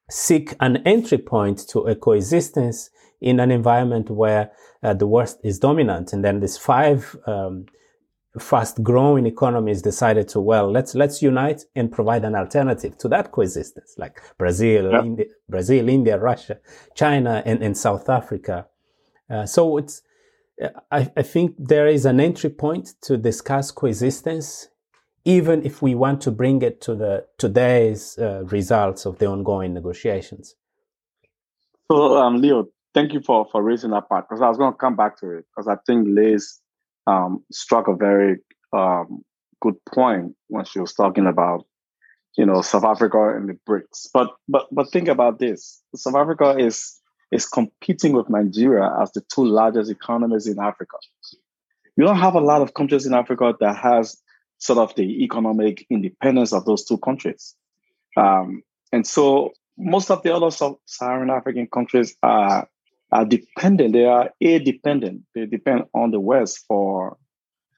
seek an entry point to a coexistence in an environment where uh, the West is dominant. And then these five um, fast growing economies decided to, well, let's, let's unite and provide an alternative to that coexistence, like Brazil, yeah. India, Brazil, India, Russia, China, and, and South Africa. Uh, so it's, I, I think there is an entry point to discuss coexistence, even if we want to bring it to the today's uh, results of the ongoing negotiations. So, um, Leo, thank you for, for raising that part because I was going to come back to it because I think Liz um, struck a very um, good point when she was talking about you know South Africa and the BRICS. But but but think about this: South Africa is is competing with Nigeria as the two largest economies in Africa. You don't have a lot of countries in Africa that has sort of the economic independence of those two countries. Um, and so most of the other sub-Saharan African countries are, are dependent. They are aid dependent. They depend on the West for,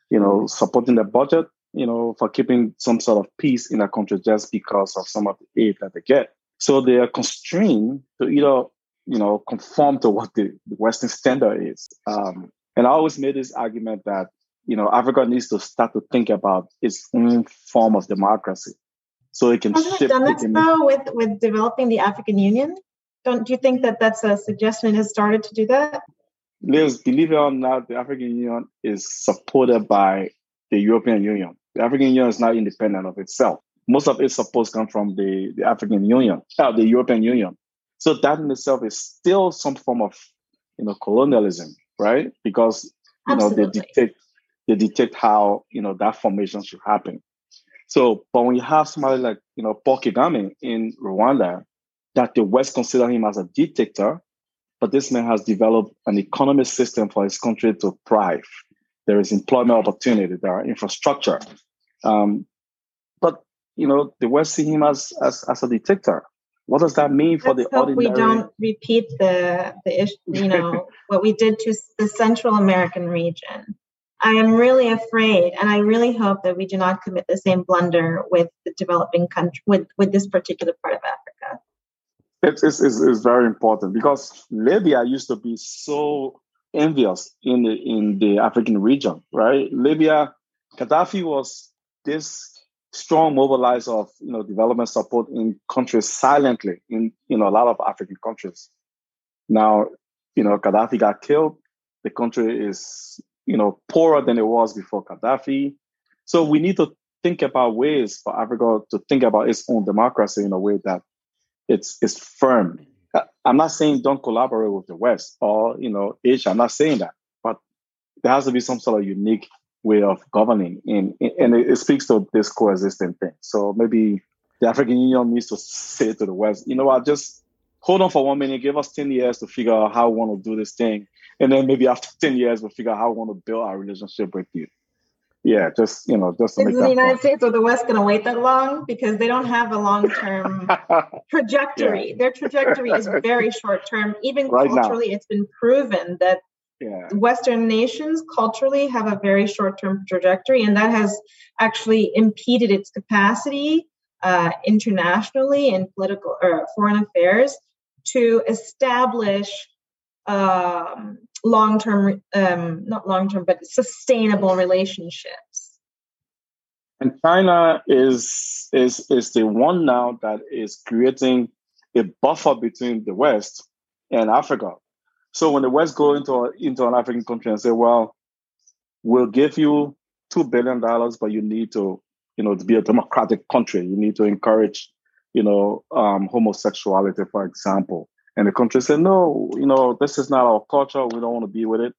you know, supporting their budget, you know, for keeping some sort of peace in a country just because of some of the aid that they get. So they are constrained to either, you know, conform to what the, the Western standard is. Um, and I always made this argument that, you know, Africa needs to start to think about its own form of democracy so it can Hasn't it done this though with with developing the African Union? Don't you think that that's a suggestion has started to do that? Liz, believe it or not, the African Union is supported by the European Union. The African Union is not independent of itself. Most of its support comes from the, the African Union, uh, the European Union. So that in itself is still some form of, you know, colonialism, right? Because you Absolutely. know they dictate they dictate how you know that formation should happen. So, but when you have somebody like, you know, Paul Kagame in Rwanda, that the West consider him as a dictator, but this man has developed an economic system for his country to thrive. There is employment opportunity, there are infrastructure. Um, but, you know, the West see him as, as, as a dictator. What does that mean for Let's the hope ordinary? we don't repeat the, the issue, you know, what we did to the Central American region I am really afraid, and I really hope that we do not commit the same blunder with the developing country, with, with this particular part of Africa. It's, it's, it's, it's very important because Libya used to be so envious in the in the African region, right? Libya, Gaddafi was this strong mobilizer of you know development support in countries silently in you know a lot of African countries. Now, you know, Gaddafi got killed. The country is you know, poorer than it was before Gaddafi. So we need to think about ways for Africa to think about its own democracy in a way that it's it's firm. Uh, I'm not saying don't collaborate with the West or you know Asia. I'm not saying that, but there has to be some sort of unique way of governing, in, in and it, it speaks to this coexisting thing. So maybe the African Union needs to say to the West, you know what, just hold on for one minute, give us 10 years to figure out how we want to do this thing and then maybe after 10 years we'll figure out how we want to build our relationship with you yeah just you know just to is make the united states or the west going to wait that long because they don't have a long-term trajectory yeah. their trajectory is very short-term even right culturally now. it's been proven that yeah. western nations culturally have a very short-term trajectory and that has actually impeded its capacity uh, internationally in political or foreign affairs to establish um, long term, um, not long term, but sustainable relationships. And China is is is the one now that is creating a buffer between the West and Africa. So when the West go into into an African country and say, "Well, we'll give you two billion dollars, but you need to, you know, to be a democratic country, you need to encourage, you know, um, homosexuality, for example." And the country said, no, you know, this is not our culture. We don't want to be with it.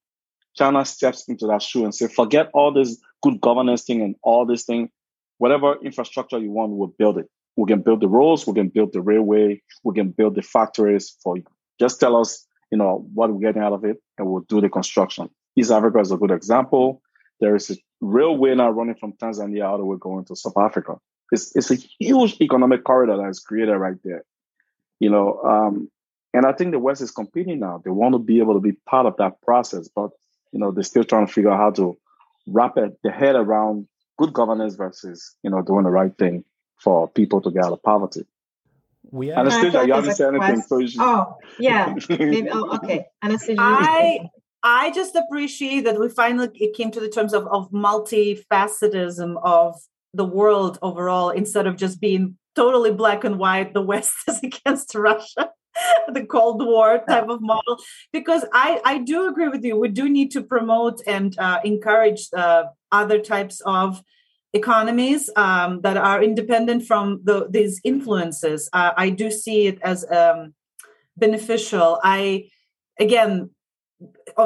China steps into that shoe and say, forget all this good governance thing and all this thing. Whatever infrastructure you want, we'll build it. We can build the roads, we can build the railway, we can build the factories for you. Just tell us, you know, what we're getting out of it, and we'll do the construction. East Africa is a good example. There is a railway now running from Tanzania all the way going to South Africa. It's, it's a huge economic corridor that is created right there. You know, um, and I think the West is competing now. They want to be able to be part of that process, but you know, they're still trying to figure out how to wrap it, the head around good governance versus, you know, doing the right thing for people to get out of poverty. We are Anastasia, you haven't said anything. So you should... Oh, yeah. Maybe, oh, okay. Anastasia. I, I just appreciate that we finally it came to the terms of, of multifacetism of the world overall instead of just being totally black and white, the West is against Russia. the Cold War type of model. Because I, I do agree with you. We do need to promote and uh, encourage uh, other types of economies um, that are independent from the, these influences. Uh, I do see it as um, beneficial. I, again,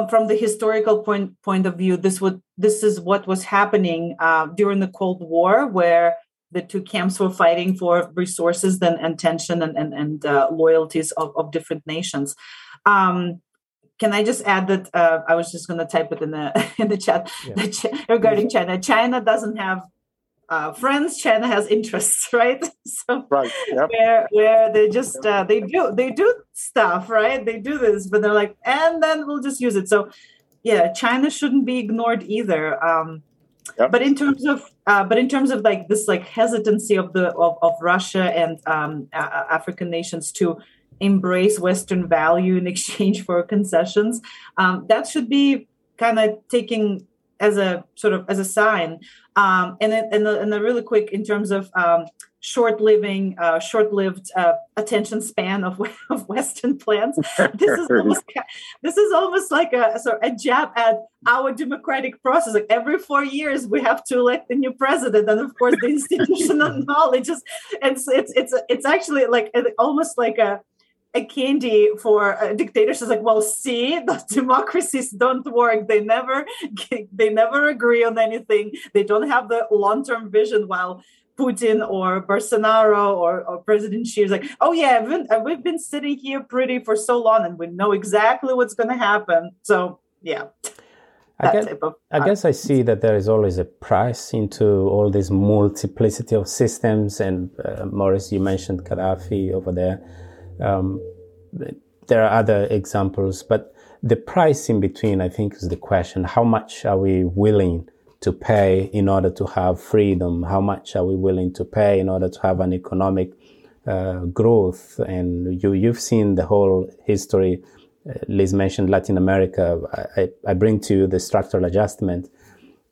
from the historical point point of view, this would this is what was happening uh, during the Cold War, where the two camps were fighting for resources and, and tension and, and, and uh, loyalties of, of different nations. Um, can I just add that uh, I was just going to type it in the in the chat yeah. regarding China. China doesn't have uh, friends. China has interests, right? So right, yep. where where they just uh, they do they do stuff, right? They do this, but they're like, and then we'll just use it. So yeah, China shouldn't be ignored either. Um, yep. But in terms of uh, but in terms of like this like hesitancy of the of, of Russia and um, African nations to embrace Western value in exchange for concessions. Um, that should be kind of taking as a sort of as a sign. Um, and then and, the, and the really quick in terms of um, short living, uh, short lived uh, attention span of, of Western plans. This is almost, this is almost like a sort of a jab at our democratic process. Like every four years, we have to elect a new president, and of course, the institutional knowledge is it's it's it's it's actually like almost like a a candy for uh, dictators is like well see the democracies don't work they never they never agree on anything they don't have the long-term vision while Putin or Bolsonaro or, or President Xi is like, oh yeah, we've been, we've been sitting here pretty for so long and we know exactly what's going to happen. So yeah. I guess, of, I guess I see that there is always a price into all this multiplicity of systems. And uh, Morris, you mentioned Gaddafi over there um, there are other examples, but the price in between, I think, is the question. How much are we willing to pay in order to have freedom? How much are we willing to pay in order to have an economic uh, growth? And you, you've seen the whole history. Uh, Liz mentioned Latin America. I, I, bring to you the structural adjustment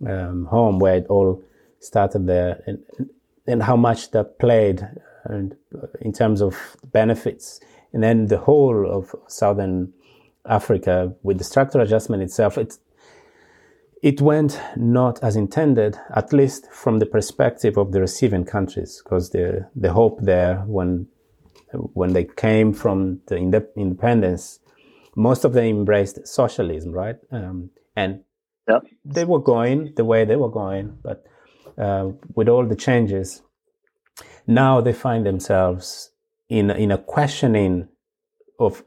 um, home where it all started there and, and how much that played and uh, in terms of benefits. And then the whole of Southern Africa with the structural adjustment itself, it, it went not as intended, at least from the perspective of the receiving countries, because the, the hope there when, when they came from the independence, most of them embraced socialism, right? Um, and yep. they were going the way they were going, but uh, with all the changes, now they find themselves in in a questioning of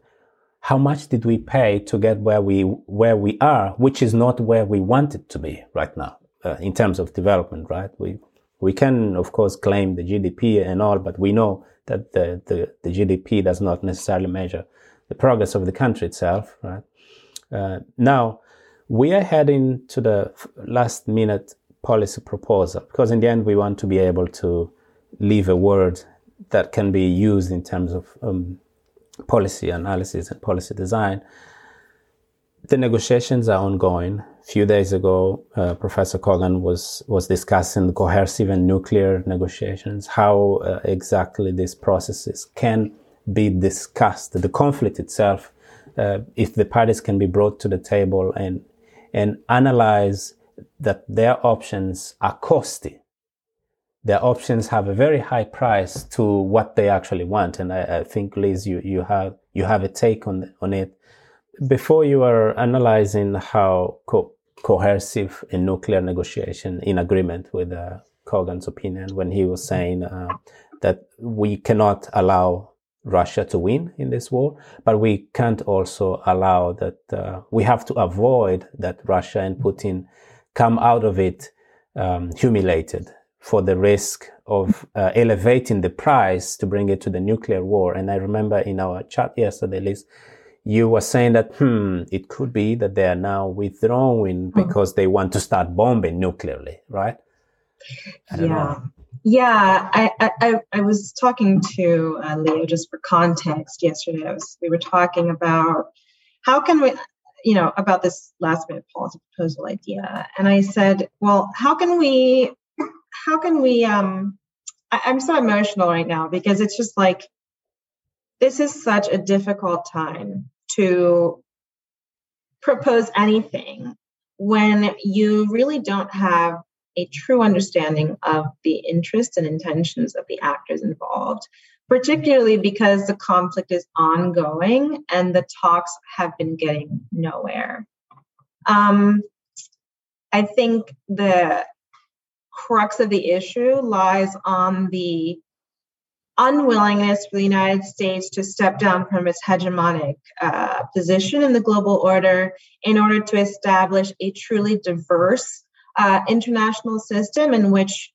how much did we pay to get where we where we are, which is not where we want it to be right now uh, in terms of development. Right? We we can of course claim the GDP and all, but we know that the the, the GDP does not necessarily measure the progress of the country itself. Right? Uh, now we are heading to the last minute policy proposal because in the end we want to be able to leave a word that can be used in terms of um, policy analysis and policy design. The negotiations are ongoing. A few days ago, uh, Professor Kogan was was discussing coercive and nuclear negotiations, how uh, exactly these processes can be discussed, the conflict itself, uh, if the parties can be brought to the table and and analyze that their options are costly their options have a very high price to what they actually want. And I, I think, Liz, you, you have you have a take on on it. Before you are analyzing how co- coercive a nuclear negotiation in agreement with uh, Kogan's opinion when he was saying uh, that we cannot allow Russia to win in this war, but we can't also allow that uh, we have to avoid that Russia and Putin come out of it um, humiliated for the risk of uh, elevating the price to bring it to the nuclear war. And I remember in our chat yesterday, Liz, you were saying that, hmm, it could be that they are now withdrawing mm-hmm. because they want to start bombing nuclearly, right? yeah. Know. Yeah, I, I, I was talking to uh, Leo just for context yesterday. I Was, we were talking about how can we, you know, about this last minute policy proposal idea. And I said, well, how can we how can we um I, i'm so emotional right now because it's just like this is such a difficult time to propose anything when you really don't have a true understanding of the interests and intentions of the actors involved, particularly because the conflict is ongoing and the talks have been getting nowhere. Um, I think the crux of the issue lies on the unwillingness for the United States to step down from its hegemonic uh, position in the global order in order to establish a truly diverse uh, international system in which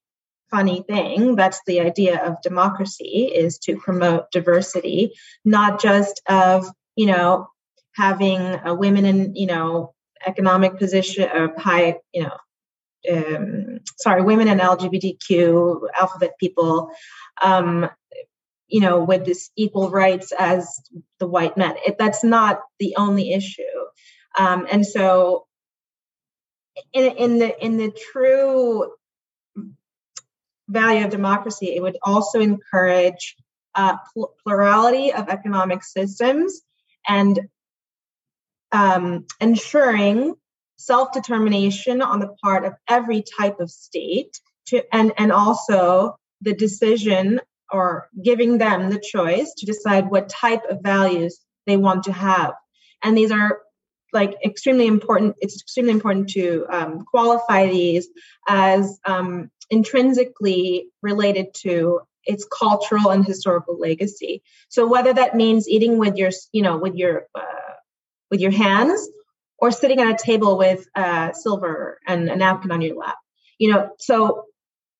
funny thing that's the idea of democracy is to promote diversity not just of you know having uh, women in you know economic position or high you know um, sorry women and lgbtq alphabet people um, you know with this equal rights as the white men. It, that's not the only issue. Um, and so in, in the in the true value of democracy, it would also encourage uh, pl- plurality of economic systems and um, ensuring self-determination on the part of every type of state to and and also the decision or giving them the choice to decide what type of values they want to have. And these are like extremely important it's extremely important to um, qualify these as um, intrinsically related to its cultural and historical legacy. So whether that means eating with your you know with your uh, with your hands or sitting at a table with uh, silver and a napkin on your lap. You know so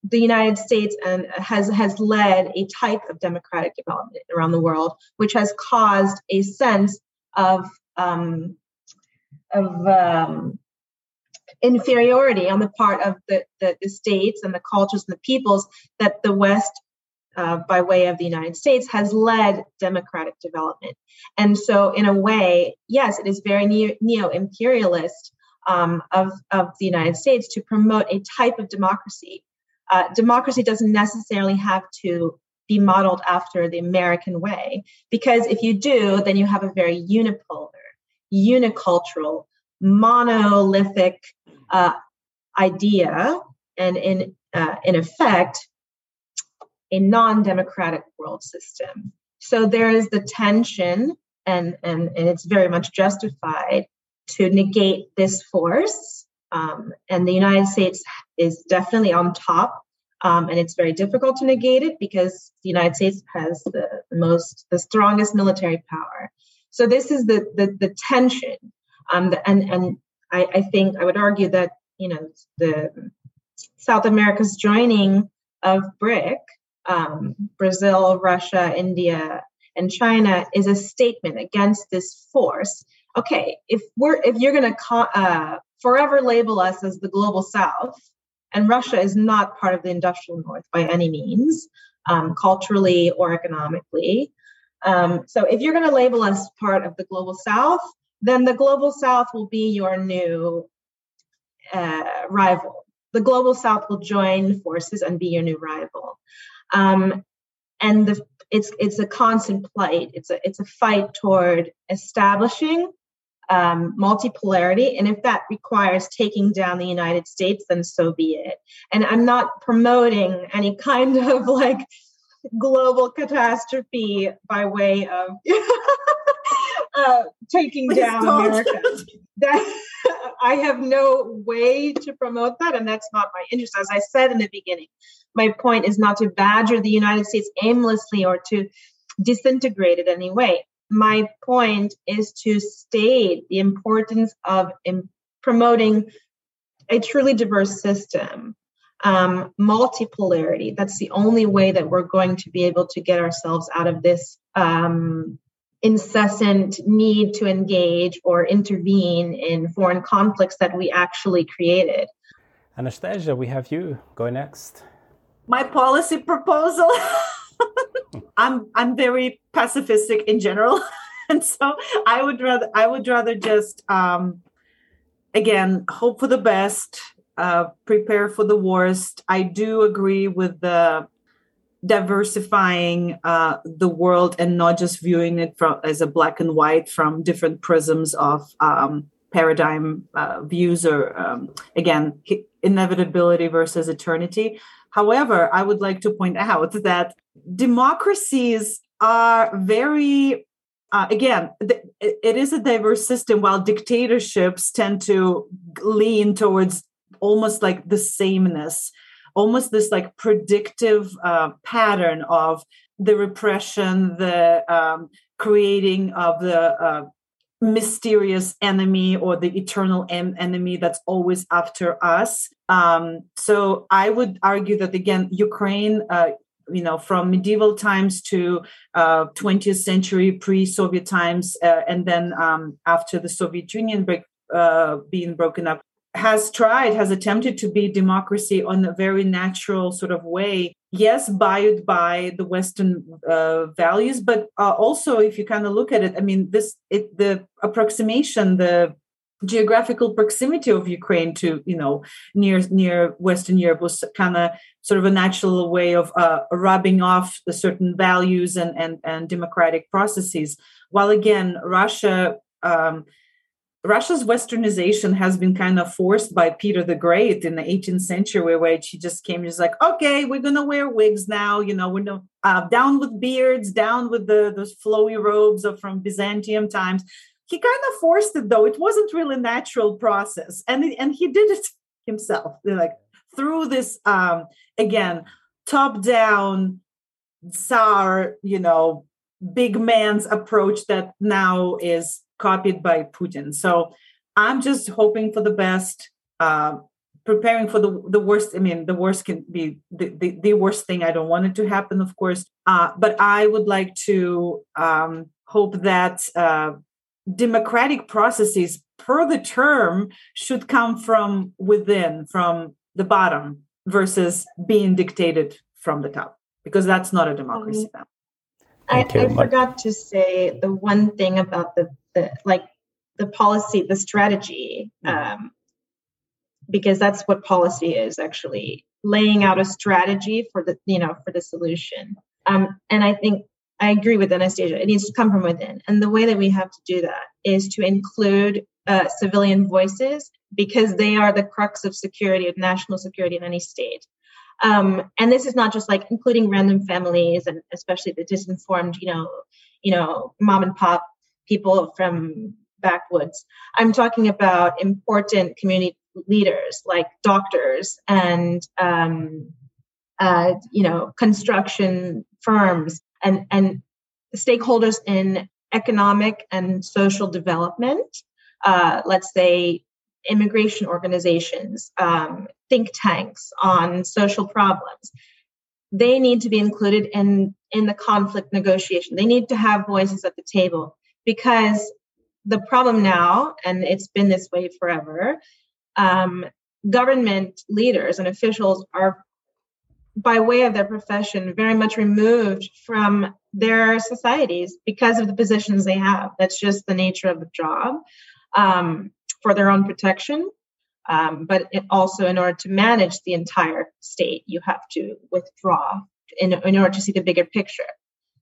the United States and has has led a type of democratic development around the world, which has caused a sense of um, of um, inferiority on the part of the, the, the, states and the cultures and the peoples that the West, uh, by way of the United States, has led democratic development. And so, in a way, yes, it is very neo imperialist um, of, of the United States to promote a type of democracy. Uh, democracy doesn't necessarily have to be modeled after the American way, because if you do, then you have a very unipolar unicultural, monolithic uh, idea, and in uh, in effect, a non-democratic world system. So there is the tension, and and and it's very much justified to negate this force. Um, and the United States is definitely on top um, and it's very difficult to negate it because the United States has the, most, the strongest military power. So this is the the, the tension, um, the, and and I, I think I would argue that you know the South America's joining of BRIC, um, Brazil, Russia, India, and China is a statement against this force. Okay, if we're if you're going to co- uh, forever label us as the global South, and Russia is not part of the industrial North by any means, um, culturally or economically. Um, so if you're going to label us part of the global south, then the global south will be your new uh, rival. The global south will join forces and be your new rival. Um, and the, it's it's a constant plight. It's a it's a fight toward establishing um, multipolarity. And if that requires taking down the United States, then so be it. And I'm not promoting any kind of like global catastrophe by way of uh, taking Please down don't. America. That I have no way to promote that, and that's not my interest. As I said in the beginning, my point is not to badger the United States aimlessly or to disintegrate it any way. My point is to state the importance of in promoting a truly diverse system um, multipolarity. That's the only way that we're going to be able to get ourselves out of this um, incessant need to engage or intervene in foreign conflicts that we actually created. Anastasia, we have you. Go next. My policy proposal. I'm I'm very pacifistic in general, and so I would rather I would rather just um, again hope for the best uh, prepare for the worst. I do agree with the diversifying uh, the world and not just viewing it from as a black and white from different prisms of um, paradigm uh, views or um, again inevitability versus eternity. However, I would like to point out that democracies are very uh, again, th- it is a diverse system, while dictatorships tend to lean towards almost like the sameness almost this like predictive uh, pattern of the repression, the um, creating of the uh, mysterious enemy or the eternal en- enemy that's always after us. Um, so I would argue that again, Ukraine. Uh, you know, from medieval times to uh, 20th century pre-Soviet times, uh, and then um, after the Soviet Union break, uh, being broken up, has tried, has attempted to be democracy on a very natural sort of way. Yes, buoyed by the Western uh, values, but uh, also if you kind of look at it, I mean, this it the approximation, the geographical proximity of Ukraine to you know near near Western Europe was kind of sort of a natural way of uh, rubbing off the certain values and and and democratic processes. While again, Russia. Um, Russia's westernization has been kind of forced by Peter the Great in the 18th century, where he just came, just like, okay, we're gonna wear wigs now, you know, we're no, uh, down with beards, down with the those flowy robes of from Byzantium times. He kind of forced it though; it wasn't really natural process, and and he did it himself, like through this um, again top down Tsar, you know, big man's approach that now is copied by Putin. So I'm just hoping for the best, uh, preparing for the the worst. I mean, the worst can be the, the, the worst thing. I don't want it to happen, of course, uh, but I would like to um, hope that uh, democratic processes per the term should come from within, from the bottom, versus being dictated from the top, because that's not a democracy. Um, I, I forgot to say the one thing about the the like the policy, the strategy, mm-hmm. um, because that's what policy is actually laying out a strategy for the you know for the solution. Um, and I think I agree with Anastasia. It needs to come from within, and the way that we have to do that is to include uh, civilian voices because they are the crux of security of national security in any state. Um, and this is not just like including random families and especially the disinformed, you know, you know, mom and pop people from backwoods. I'm talking about important community leaders like doctors and um, uh, you know construction firms and and stakeholders in economic and social development. Uh, let's say immigration organizations, um, think tanks on social problems. They need to be included in in the conflict negotiation. They need to have voices at the table because the problem now, and it's been this way forever, um, government leaders and officials are, by way of their profession, very much removed from their societies because of the positions they have. That's just the nature of the job um, for their own protection. Um, but also, in order to manage the entire state, you have to withdraw in, in order to see the bigger picture.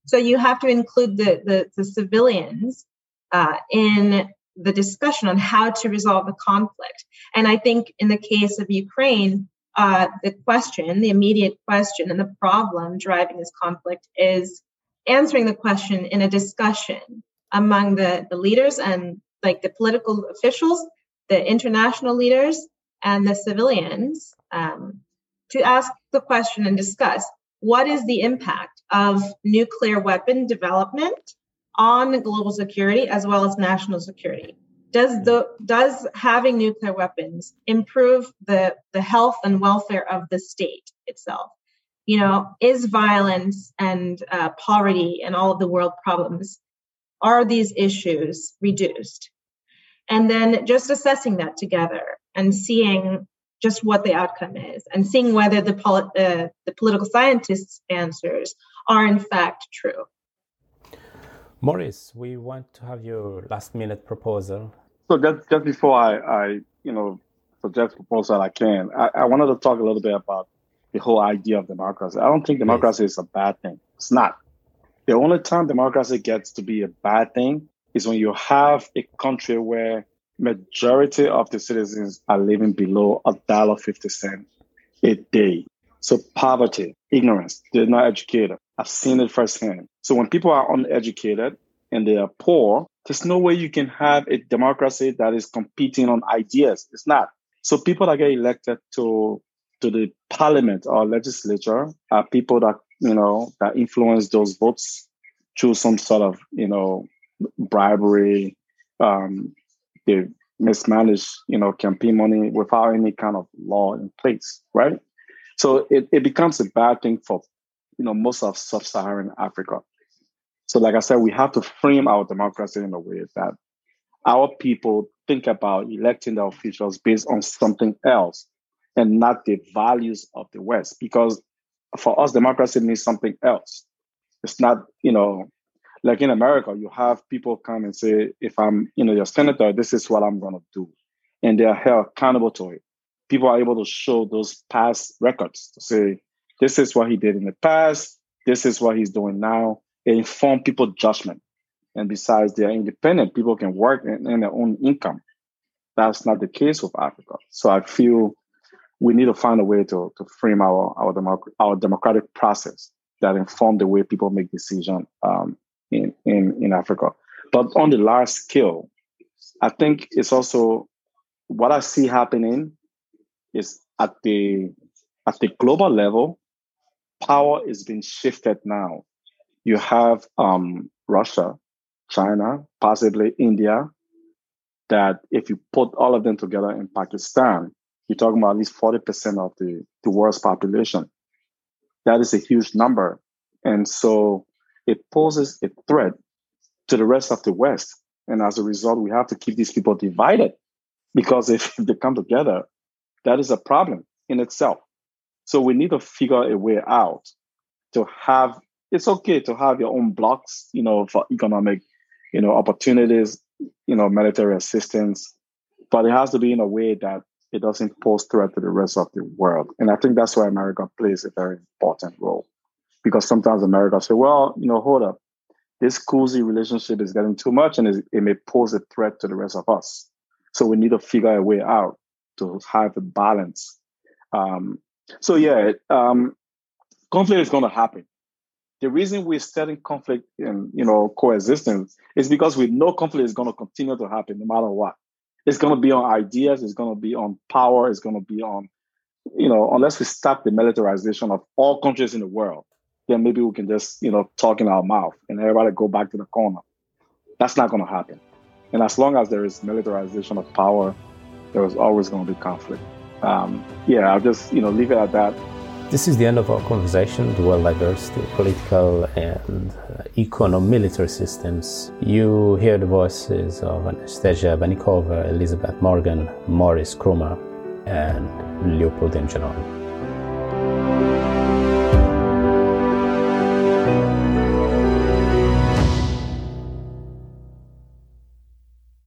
So you have to include the, the, the civilians uh, in the discussion on how to resolve the conflict. And I think in the case of Ukraine, uh, the question, the immediate question, and the problem driving this conflict is answering the question in a discussion among the, the leaders and like the political officials, the international leaders, and the civilians um, to ask the question and discuss what is the impact of nuclear weapon development on global security as well as national security. Does the does having nuclear weapons improve the the health and welfare of the state itself? You know is violence and uh, poverty and all of the world problems are these issues reduced? And then just assessing that together and seeing just what the outcome is and seeing whether the, poli- uh, the political scientists' answers are in fact true. Maurice, we want to have your last minute proposal. So just, just before I, I, you know, suggest proposal I can, I, I wanted to talk a little bit about the whole idea of democracy. I don't think democracy is a bad thing. It's not. The only time democracy gets to be a bad thing is when you have a country where majority of the citizens are living below a dollar fifty cent a day. So poverty, ignorance, they're not educated. I've seen it firsthand. So when people are uneducated and they are poor, there's no way you can have a democracy that is competing on ideas. It's not. So people that get elected to to the parliament or legislature are people that you know, that influence those votes through some sort of, you know, bribery. Um, they mismanage, you know, campaign money without any kind of law in place, right? So it, it becomes a bad thing for, you know, most of sub-Saharan Africa. So like I said, we have to frame our democracy in a way that our people think about electing their officials based on something else and not the values of the West. Because for us, democracy means something else. It's not, you know, like in America, you have people come and say, if I'm, you know, your senator, this is what I'm going to do. And they are held accountable to it. People are able to show those past records to say, this is what he did in the past. This is what he's doing now. It inform people judgment. And besides, they're independent. People can work and earn their own income. That's not the case with Africa. So I feel we need to find a way to, to frame our our, democ- our democratic process that inform the way people make decisions um, in, in, in Africa. But on the large scale, I think it's also what I see happening is at the at the global level, power is being shifted now. You have um, Russia, China, possibly India, that if you put all of them together in Pakistan, you're talking about at least 40% of the, the world's population. That is a huge number. And so it poses a threat to the rest of the West. And as a result, we have to keep these people divided because if they come together, that is a problem in itself. So we need to figure a way out to have it's okay to have your own blocks, you know, for economic, you know, opportunities, you know, military assistance, but it has to be in a way that it doesn't pose threat to the rest of the world. And I think that's why America plays a very important role because sometimes America say, well, you know, hold up, this cozy relationship is getting too much and it may pose a threat to the rest of us. So we need to figure a way out to have a balance. Um, so yeah, um, conflict is going to happen. The reason we're studying conflict and you know coexistence is because we know conflict is going to continue to happen no matter what. It's going to be on ideas. It's going to be on power. It's going to be on, you know, unless we stop the militarization of all countries in the world then maybe we can just, you know, talk in our mouth and everybody go back to the corner. That's not going to happen. And as long as there is militarization of power, there is always going to be conflict. Um, yeah, I'll just, you know, leave it at that. This is the end of our conversation, the world diversity, political and uh, econo-military systems. You hear the voices of Anastasia Vanikova, Elizabeth Morgan, Maurice Krumah, and Leopold Ngenon.